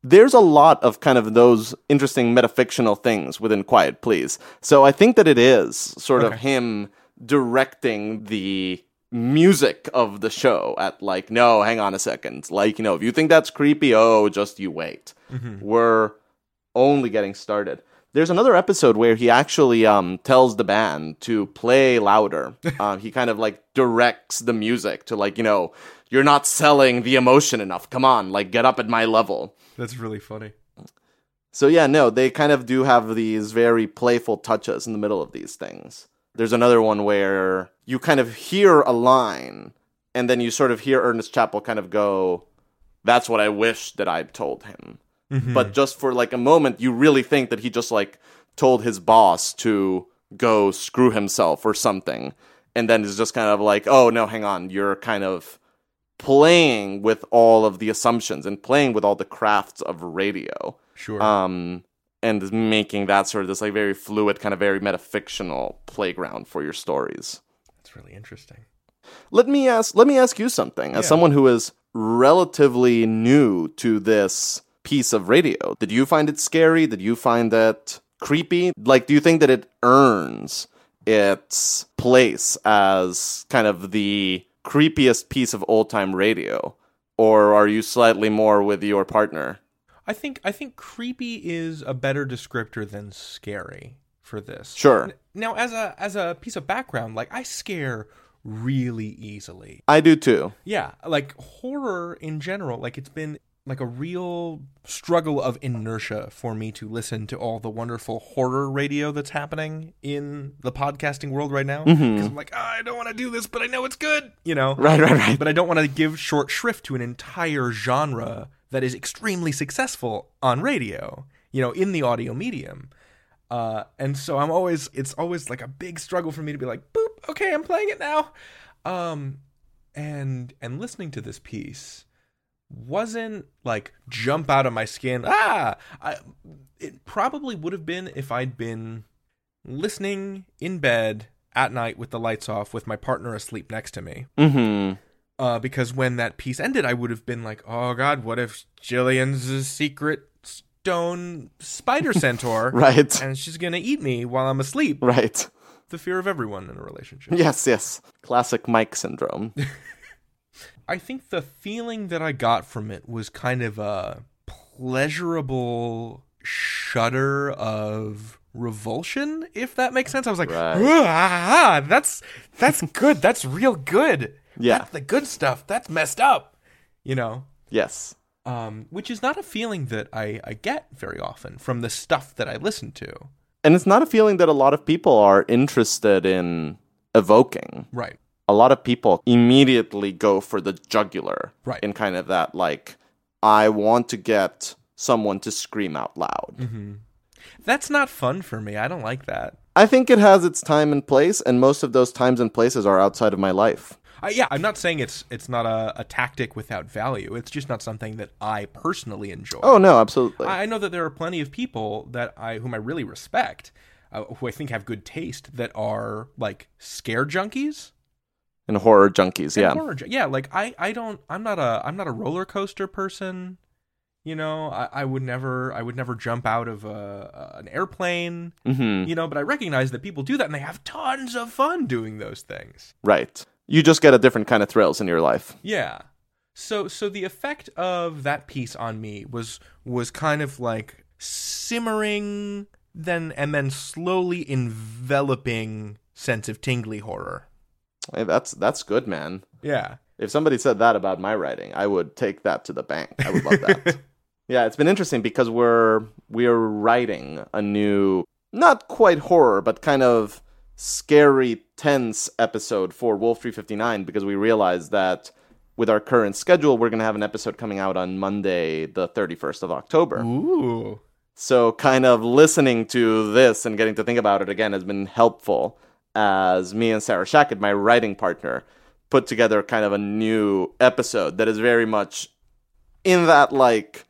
There's a lot of kind of those interesting metafictional things within Quiet Please. So I think that it is sort of him directing the music of the show at like, no, hang on a second. Like, you know, if you think that's creepy, oh, just you wait. We're only getting started. There's another episode where he actually um, tells the band to play louder. (laughs) uh, he kind of like directs the music to like, you know, you're not selling the emotion enough. Come on, like get up at my level. That's really funny. So yeah, no, they kind of do have these very playful touches in the middle of these things. There's another one where you kind of hear a line and then you sort of hear Ernest Chappell kind of go, "That's what I wish that I'd told him." Mm-hmm. But just for like a moment, you really think that he just like told his boss to go screw himself or something. And then it's just kind of like, "Oh, no, hang on. You're kind of playing with all of the assumptions and playing with all the crafts of radio." Sure. um, and making that sort of this like very fluid, kind of very metafictional playground for your stories. That's really interesting. Let me ask. Let me ask you something. As Yeah. someone who is relatively new to this piece of radio, did you find it scary? Did you find it creepy? Like, do you think that it earns its place as kind of the creepiest piece of old time radio, or are you slightly more with your partner? I think I think creepy is a better descriptor than scary for this. Sure. Now, as a as a piece of background, like I scare really easily. I do too. Yeah, like horror in general, like it's been like a real struggle of inertia for me to listen to all the wonderful horror radio that's happening in the podcasting world right now. Because I'm like, "Ah, I don't want to do this, but I know it's good, you know? Right, right, right. But I don't want to give short shrift to an entire genre that is extremely successful on radio, you know, in the audio medium. Uh, and so I'm always, it's always like a big struggle for me to be like, boop, okay, I'm playing it now. Um, and, and listening to this piece wasn't like jump out of my skin. Ah, I, it probably would have been if I'd been listening in bed at night with the lights off with my partner asleep next to me Mm-hmm. Uh, because when that piece ended, I would have been like, "Oh God, what if Jillian's a secret stone spider centaur, (laughs) Right. And she's gonna eat me while I'm asleep." Right. The fear of everyone in a relationship. Yes, yes. Classic Mike syndrome. (laughs) I think the feeling that I got from it was kind of a pleasurable shudder of revulsion, if that makes sense. I was like, Right. Ah, ah, that's that's good. That's real good. Yeah. That's the good stuff. That's messed up. You know? yes. Um, which is not a feeling that I, I get very often from the stuff that I listen to. And it's not a feeling that a lot of people are interested in evoking. Right. A lot of people immediately go for the jugular. Right. In kind of that, like, I want to get someone to scream out loud. Mm-hmm. That's not fun for me. I don't like that. I think it has its time and place, and most of those times and places are outside of my life. I, yeah, I'm not saying it's it's not a, a tactic without value. It's just not something that I personally enjoy. Oh, no, absolutely. I I know that there are plenty of people that I whom I really respect, uh, who I think have good taste, that are like scare junkies. And horror junkies, and yeah. horror yeah. Like I, I don't, I'm not a, I'm not a roller coaster person. You know, I, I would never, I would never jump out of a, an airplane. hmm You know, but I recognize that people do that, and they have tons of fun doing those things. Right. You just get a different kind of thrills in your life. Yeah. So so the effect of that piece on me was was kind of like simmering then and then slowly enveloping sense of tingly horror. Hey, that's that's good, man. Yeah. If somebody said that about my writing, I would take that to the bank. I would love that. (laughs) yeah, it's been interesting because we're we're writing a new not quite horror, but kind of scary tense episode for Wolf 359 because we realized that with our current schedule, we're going to have an episode coming out on Monday, the 31st of October. Ooh. So, kind of listening to this and getting to think about it again has been helpful as me and Sarah Shachat, my writing partner, put together kind of a new episode that is very much in that like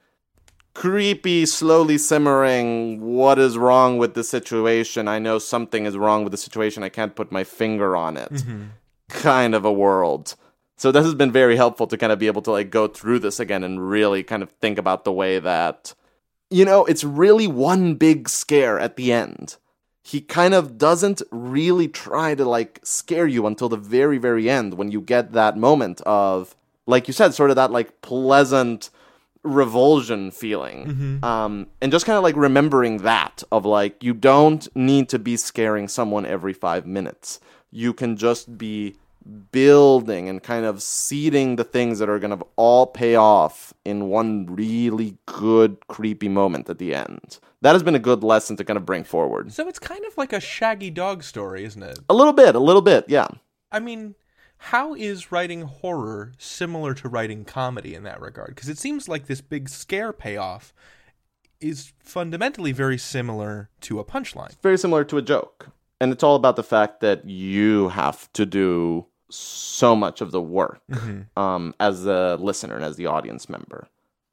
creepy, slowly simmering, what is wrong with the situation? I know something is wrong with the situation. I can't put my finger on it. Mm-hmm. Kind of a world. So this has been very helpful to kind of be able to like go through this again and really kind of think about the way that you know, it's really one big scare at the end. He kind of doesn't really try to like scare you until the very, very end when you get that moment of, like you said, sort of that like pleasant revulsion feeling. Um, and just kind of like remembering that of like, you don't need to be scaring someone every five minutes. You can just be building and kind of seeding the things that are going to all pay off in one really good creepy moment at the end. That has been a good lesson to kind of bring forward. So it's kind of like a shaggy dog story, isn't it? A little bit, a little bit, yeah. I mean, how is writing horror similar to writing comedy in that regard? Because it seems like this big scare payoff is fundamentally very similar to a punchline. Very similar to a joke. And it's all about the fact that you have to do so much of the work um, as the listener and as the audience member.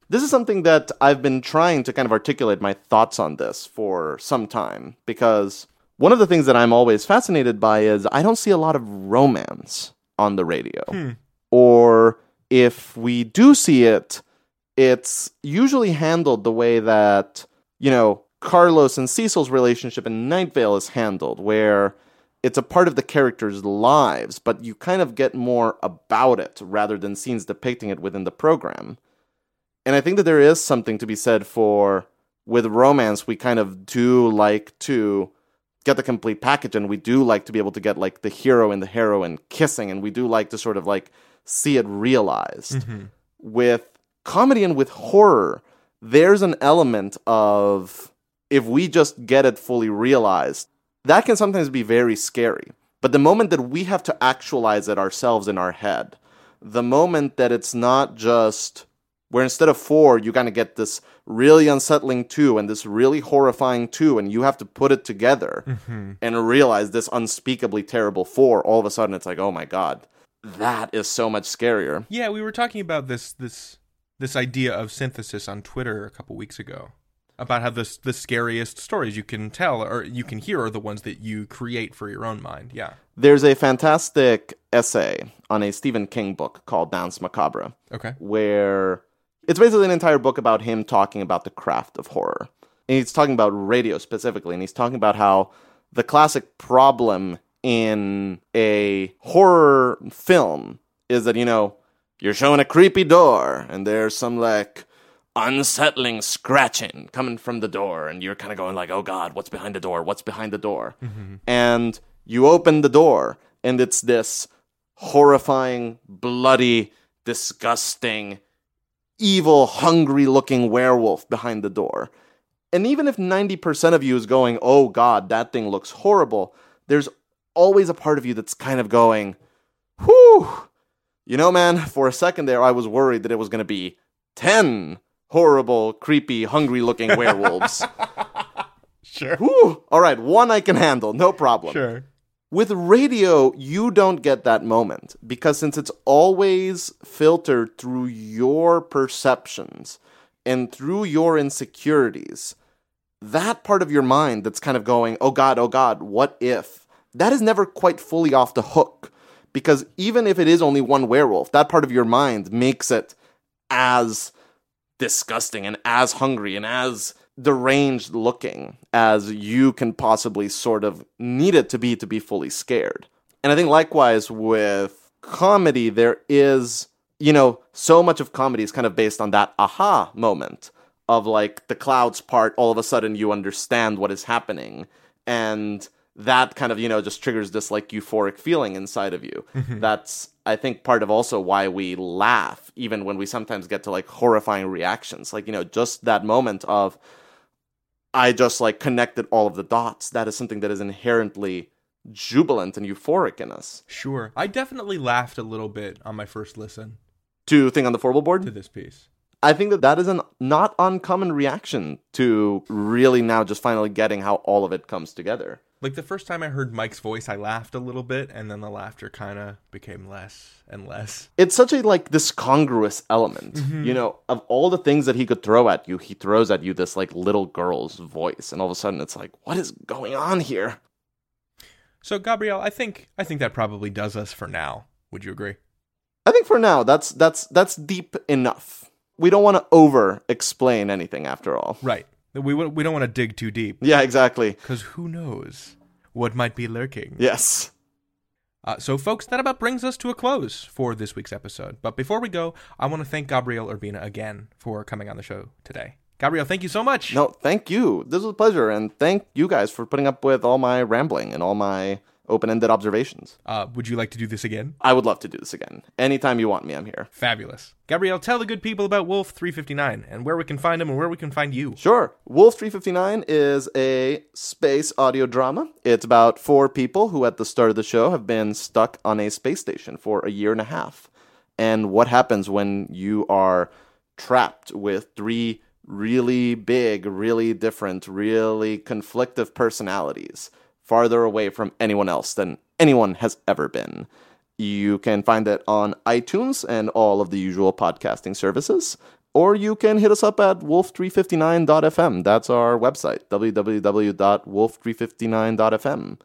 This is something that I've been trying to kind of articulate my thoughts on this for some time because one of the things that I'm always fascinated by is I don't see a lot of romance on the radio. Or if we do see it, it's usually handled the way that, you know, Carlos and Cecil's relationship in Night Vale is handled, where it's a part of the characters' lives, but you kind of get more about it rather than scenes depicting it within the program. And I think that there is something to be said for with romance, we kind of do like to get the complete package and we do like to be able to get like the hero and the heroine kissing and we do like to sort of like see it realized. Mm-hmm. With comedy and with horror, there's an element of if we just get it fully realized, that can sometimes be very scary. But the moment that we have to actualize it ourselves in our head, the moment that it's not just where instead of four, you kind of get this really unsettling two and this really horrifying two, and you have to put it together mm-hmm. and realize this unspeakably terrible four. All of a sudden, it's like, oh my god, that is so much scarier. Yeah, we were talking about this this this idea of synthesis on Twitter a couple weeks ago. About how the the scariest stories you can tell or you can hear are the ones that you create for your own mind. Yeah. There's a fantastic essay on a Stephen King book called Danse Macabre, Okay. where it's basically an entire book about him talking about the craft of horror. And he's talking about radio specifically, and he's talking about how the classic problem in a horror film is that, you know, you're showing a creepy door, and there's some like unsettling scratching coming from the door, and you're kind of going like, "Oh God, what's behind the door? What's behind the door?" Mm-hmm. And you open the door, and it's this horrifying, bloody, disgusting, evil, hungry-looking werewolf behind the door. And even if 90% of you is going, "Oh God, that thing looks horrible," there's always a part of you that's kind of going, "Whew." You know, man, for a second there, I was worried that it was going to be 10 horrible, creepy, hungry looking werewolves. (laughs) Sure. Whew. All right, one I can handle, no problem. Sure. With radio, you don't get that moment because since it's always filtered through your perceptions and through your insecurities, that part of your mind that's kind of going, oh God, oh God, what if? That is never quite fully off the hook because even if it is only one werewolf, that part of your mind makes it as disgusting and as hungry and as deranged looking as you can possibly sort of need it to be to be fully scared. And I think likewise with comedy, there is, you know, so much of comedy is kind of based on that aha moment of like the clouds part, all of a sudden you understand what is happening. And that kind of, you know, just triggers this like euphoric feeling inside of you. Mm-hmm. That's, I think, part of also why we laugh, even when we sometimes get to like horrifying reactions. Like, you know, just that moment of, I just like connected all of the dots. That is something that is inherently jubilant and euphoric in us. Sure. I definitely laughed a little bit on my first listen To thing on the Fourble board, to this piece. I think that that is a not uncommon reaction to really now just finally getting how all of it comes together. Like the first time I heard Mike's voice, I laughed a little bit, and then the laughter kind of became less and less. It's such a like this congruous element, mm-hmm. you know. Of all the things that he could throw at you, he throws at you this like little girl's voice, and all of a sudden it's like, what is going on here? So, Gabriel, I think I think that probably does us for now. Would you agree? I think for now that's that's that's deep enough. We don't want to over explain anything after all. Right. We we don't want to dig too deep Yeah, exactly. because who knows what might be lurking. Yes. Uh, so, folks, that about brings us to a close for this week's episode. But before we go, I want to thank Gabriel Urbina again for coming on the show today. Gabriel, thank you so much. No, thank you. This was a pleasure, and thank you guys for putting up with all my rambling and all my open-ended observations. Uh, would you like to do this again? I would love to do this again. Anytime you want me, I'm here. Fabulous. Gabriel, tell the good people about Wolf 359 and where we can find them and where we can find you. Sure. Wolf 359 is a space audio drama. It's about four people who, at the start of the show, have been stuck on a space station for a year and a half. And what happens when you are trapped with three really big, really different, really conflictive personalities farther away from anyone else than anyone has ever been? You can find it on iTunes and all of the usual podcasting services. Or you can hit us up at wolf359.fm. That's our website, www.wolf359.fm.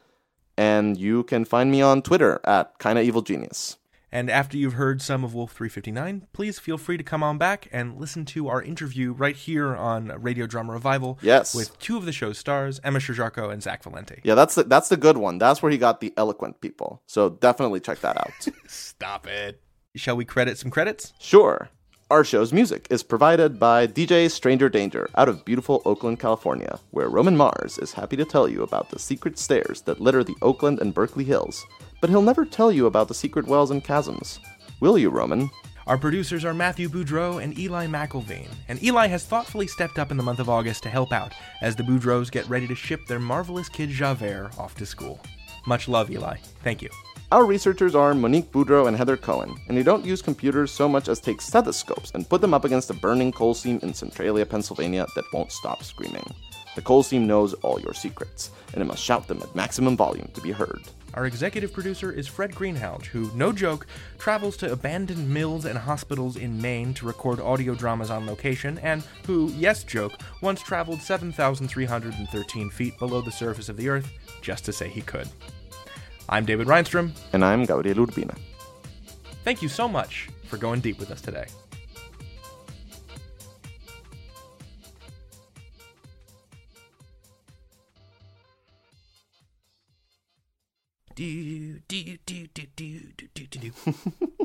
And you can find me on Twitter at Kinda Evil Genius. And after you've heard some of Wolf 359, please feel free to come on back and listen to our interview right here on Radio Drama Revival Yes. with two of the show's stars, Emma Sherr-Ziarko and Zach Valenti. Yeah, that's the, that's the good one. That's where he got the eloquent people. So definitely check that out. (laughs) Stop it. Shall we credit some credits? Sure. Our show's music is provided by DJ Stranger Danger out of beautiful Oakland, California, where Roman Mars is happy to tell you about the secret stairs that litter the Oakland and Berkeley hills, but he'll never tell you about the secret wells and chasms. Will you, Roman? Our producers are Matthew Boudreau and Eli McElveen, and Eli has thoughtfully stepped up in the month of August to help out as the Boudreaux get ready to ship their marvelous kid Javert off to school. Much love, Eli. Thank you. Our researchers are Monique Boudreau and Heather Cohen, and they don't use computers so much as take stethoscopes and put them up against a burning coal seam in Centralia, Pennsylvania that won't stop screaming. The coal seam knows all your secrets, and it must shout them at maximum volume to be heard. Our executive producer is Fred Greenhalgh, who, no joke, travels to abandoned mills and hospitals in Maine to record audio dramas on location, and who, yes joke, once traveled 7,313 feet below the surface of the Earth just to say he could. I'm David Rheinstrom. And I'm Gabriel Urbina. Thank you so much for going deep with us today. Do do do do do do do do. (laughs)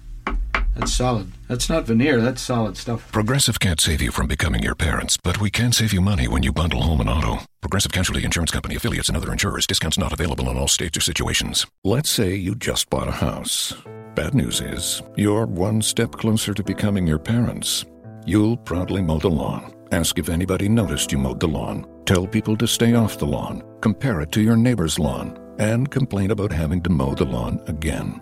That's solid. That's not veneer, that's solid stuff. Progressive can't save you from becoming your parents, but we can save you money when you bundle home and auto. Progressive Casualty Insurance Company affiliates and other insurers. Discounts not available in all states or situations. Let's say you just bought a house. Bad news is, you're one step closer to becoming your parents. You'll proudly mow the lawn. Ask if anybody noticed you mowed the lawn. Tell people to stay off the lawn. Compare it to your neighbor's lawn. And complain about having to mow the lawn again.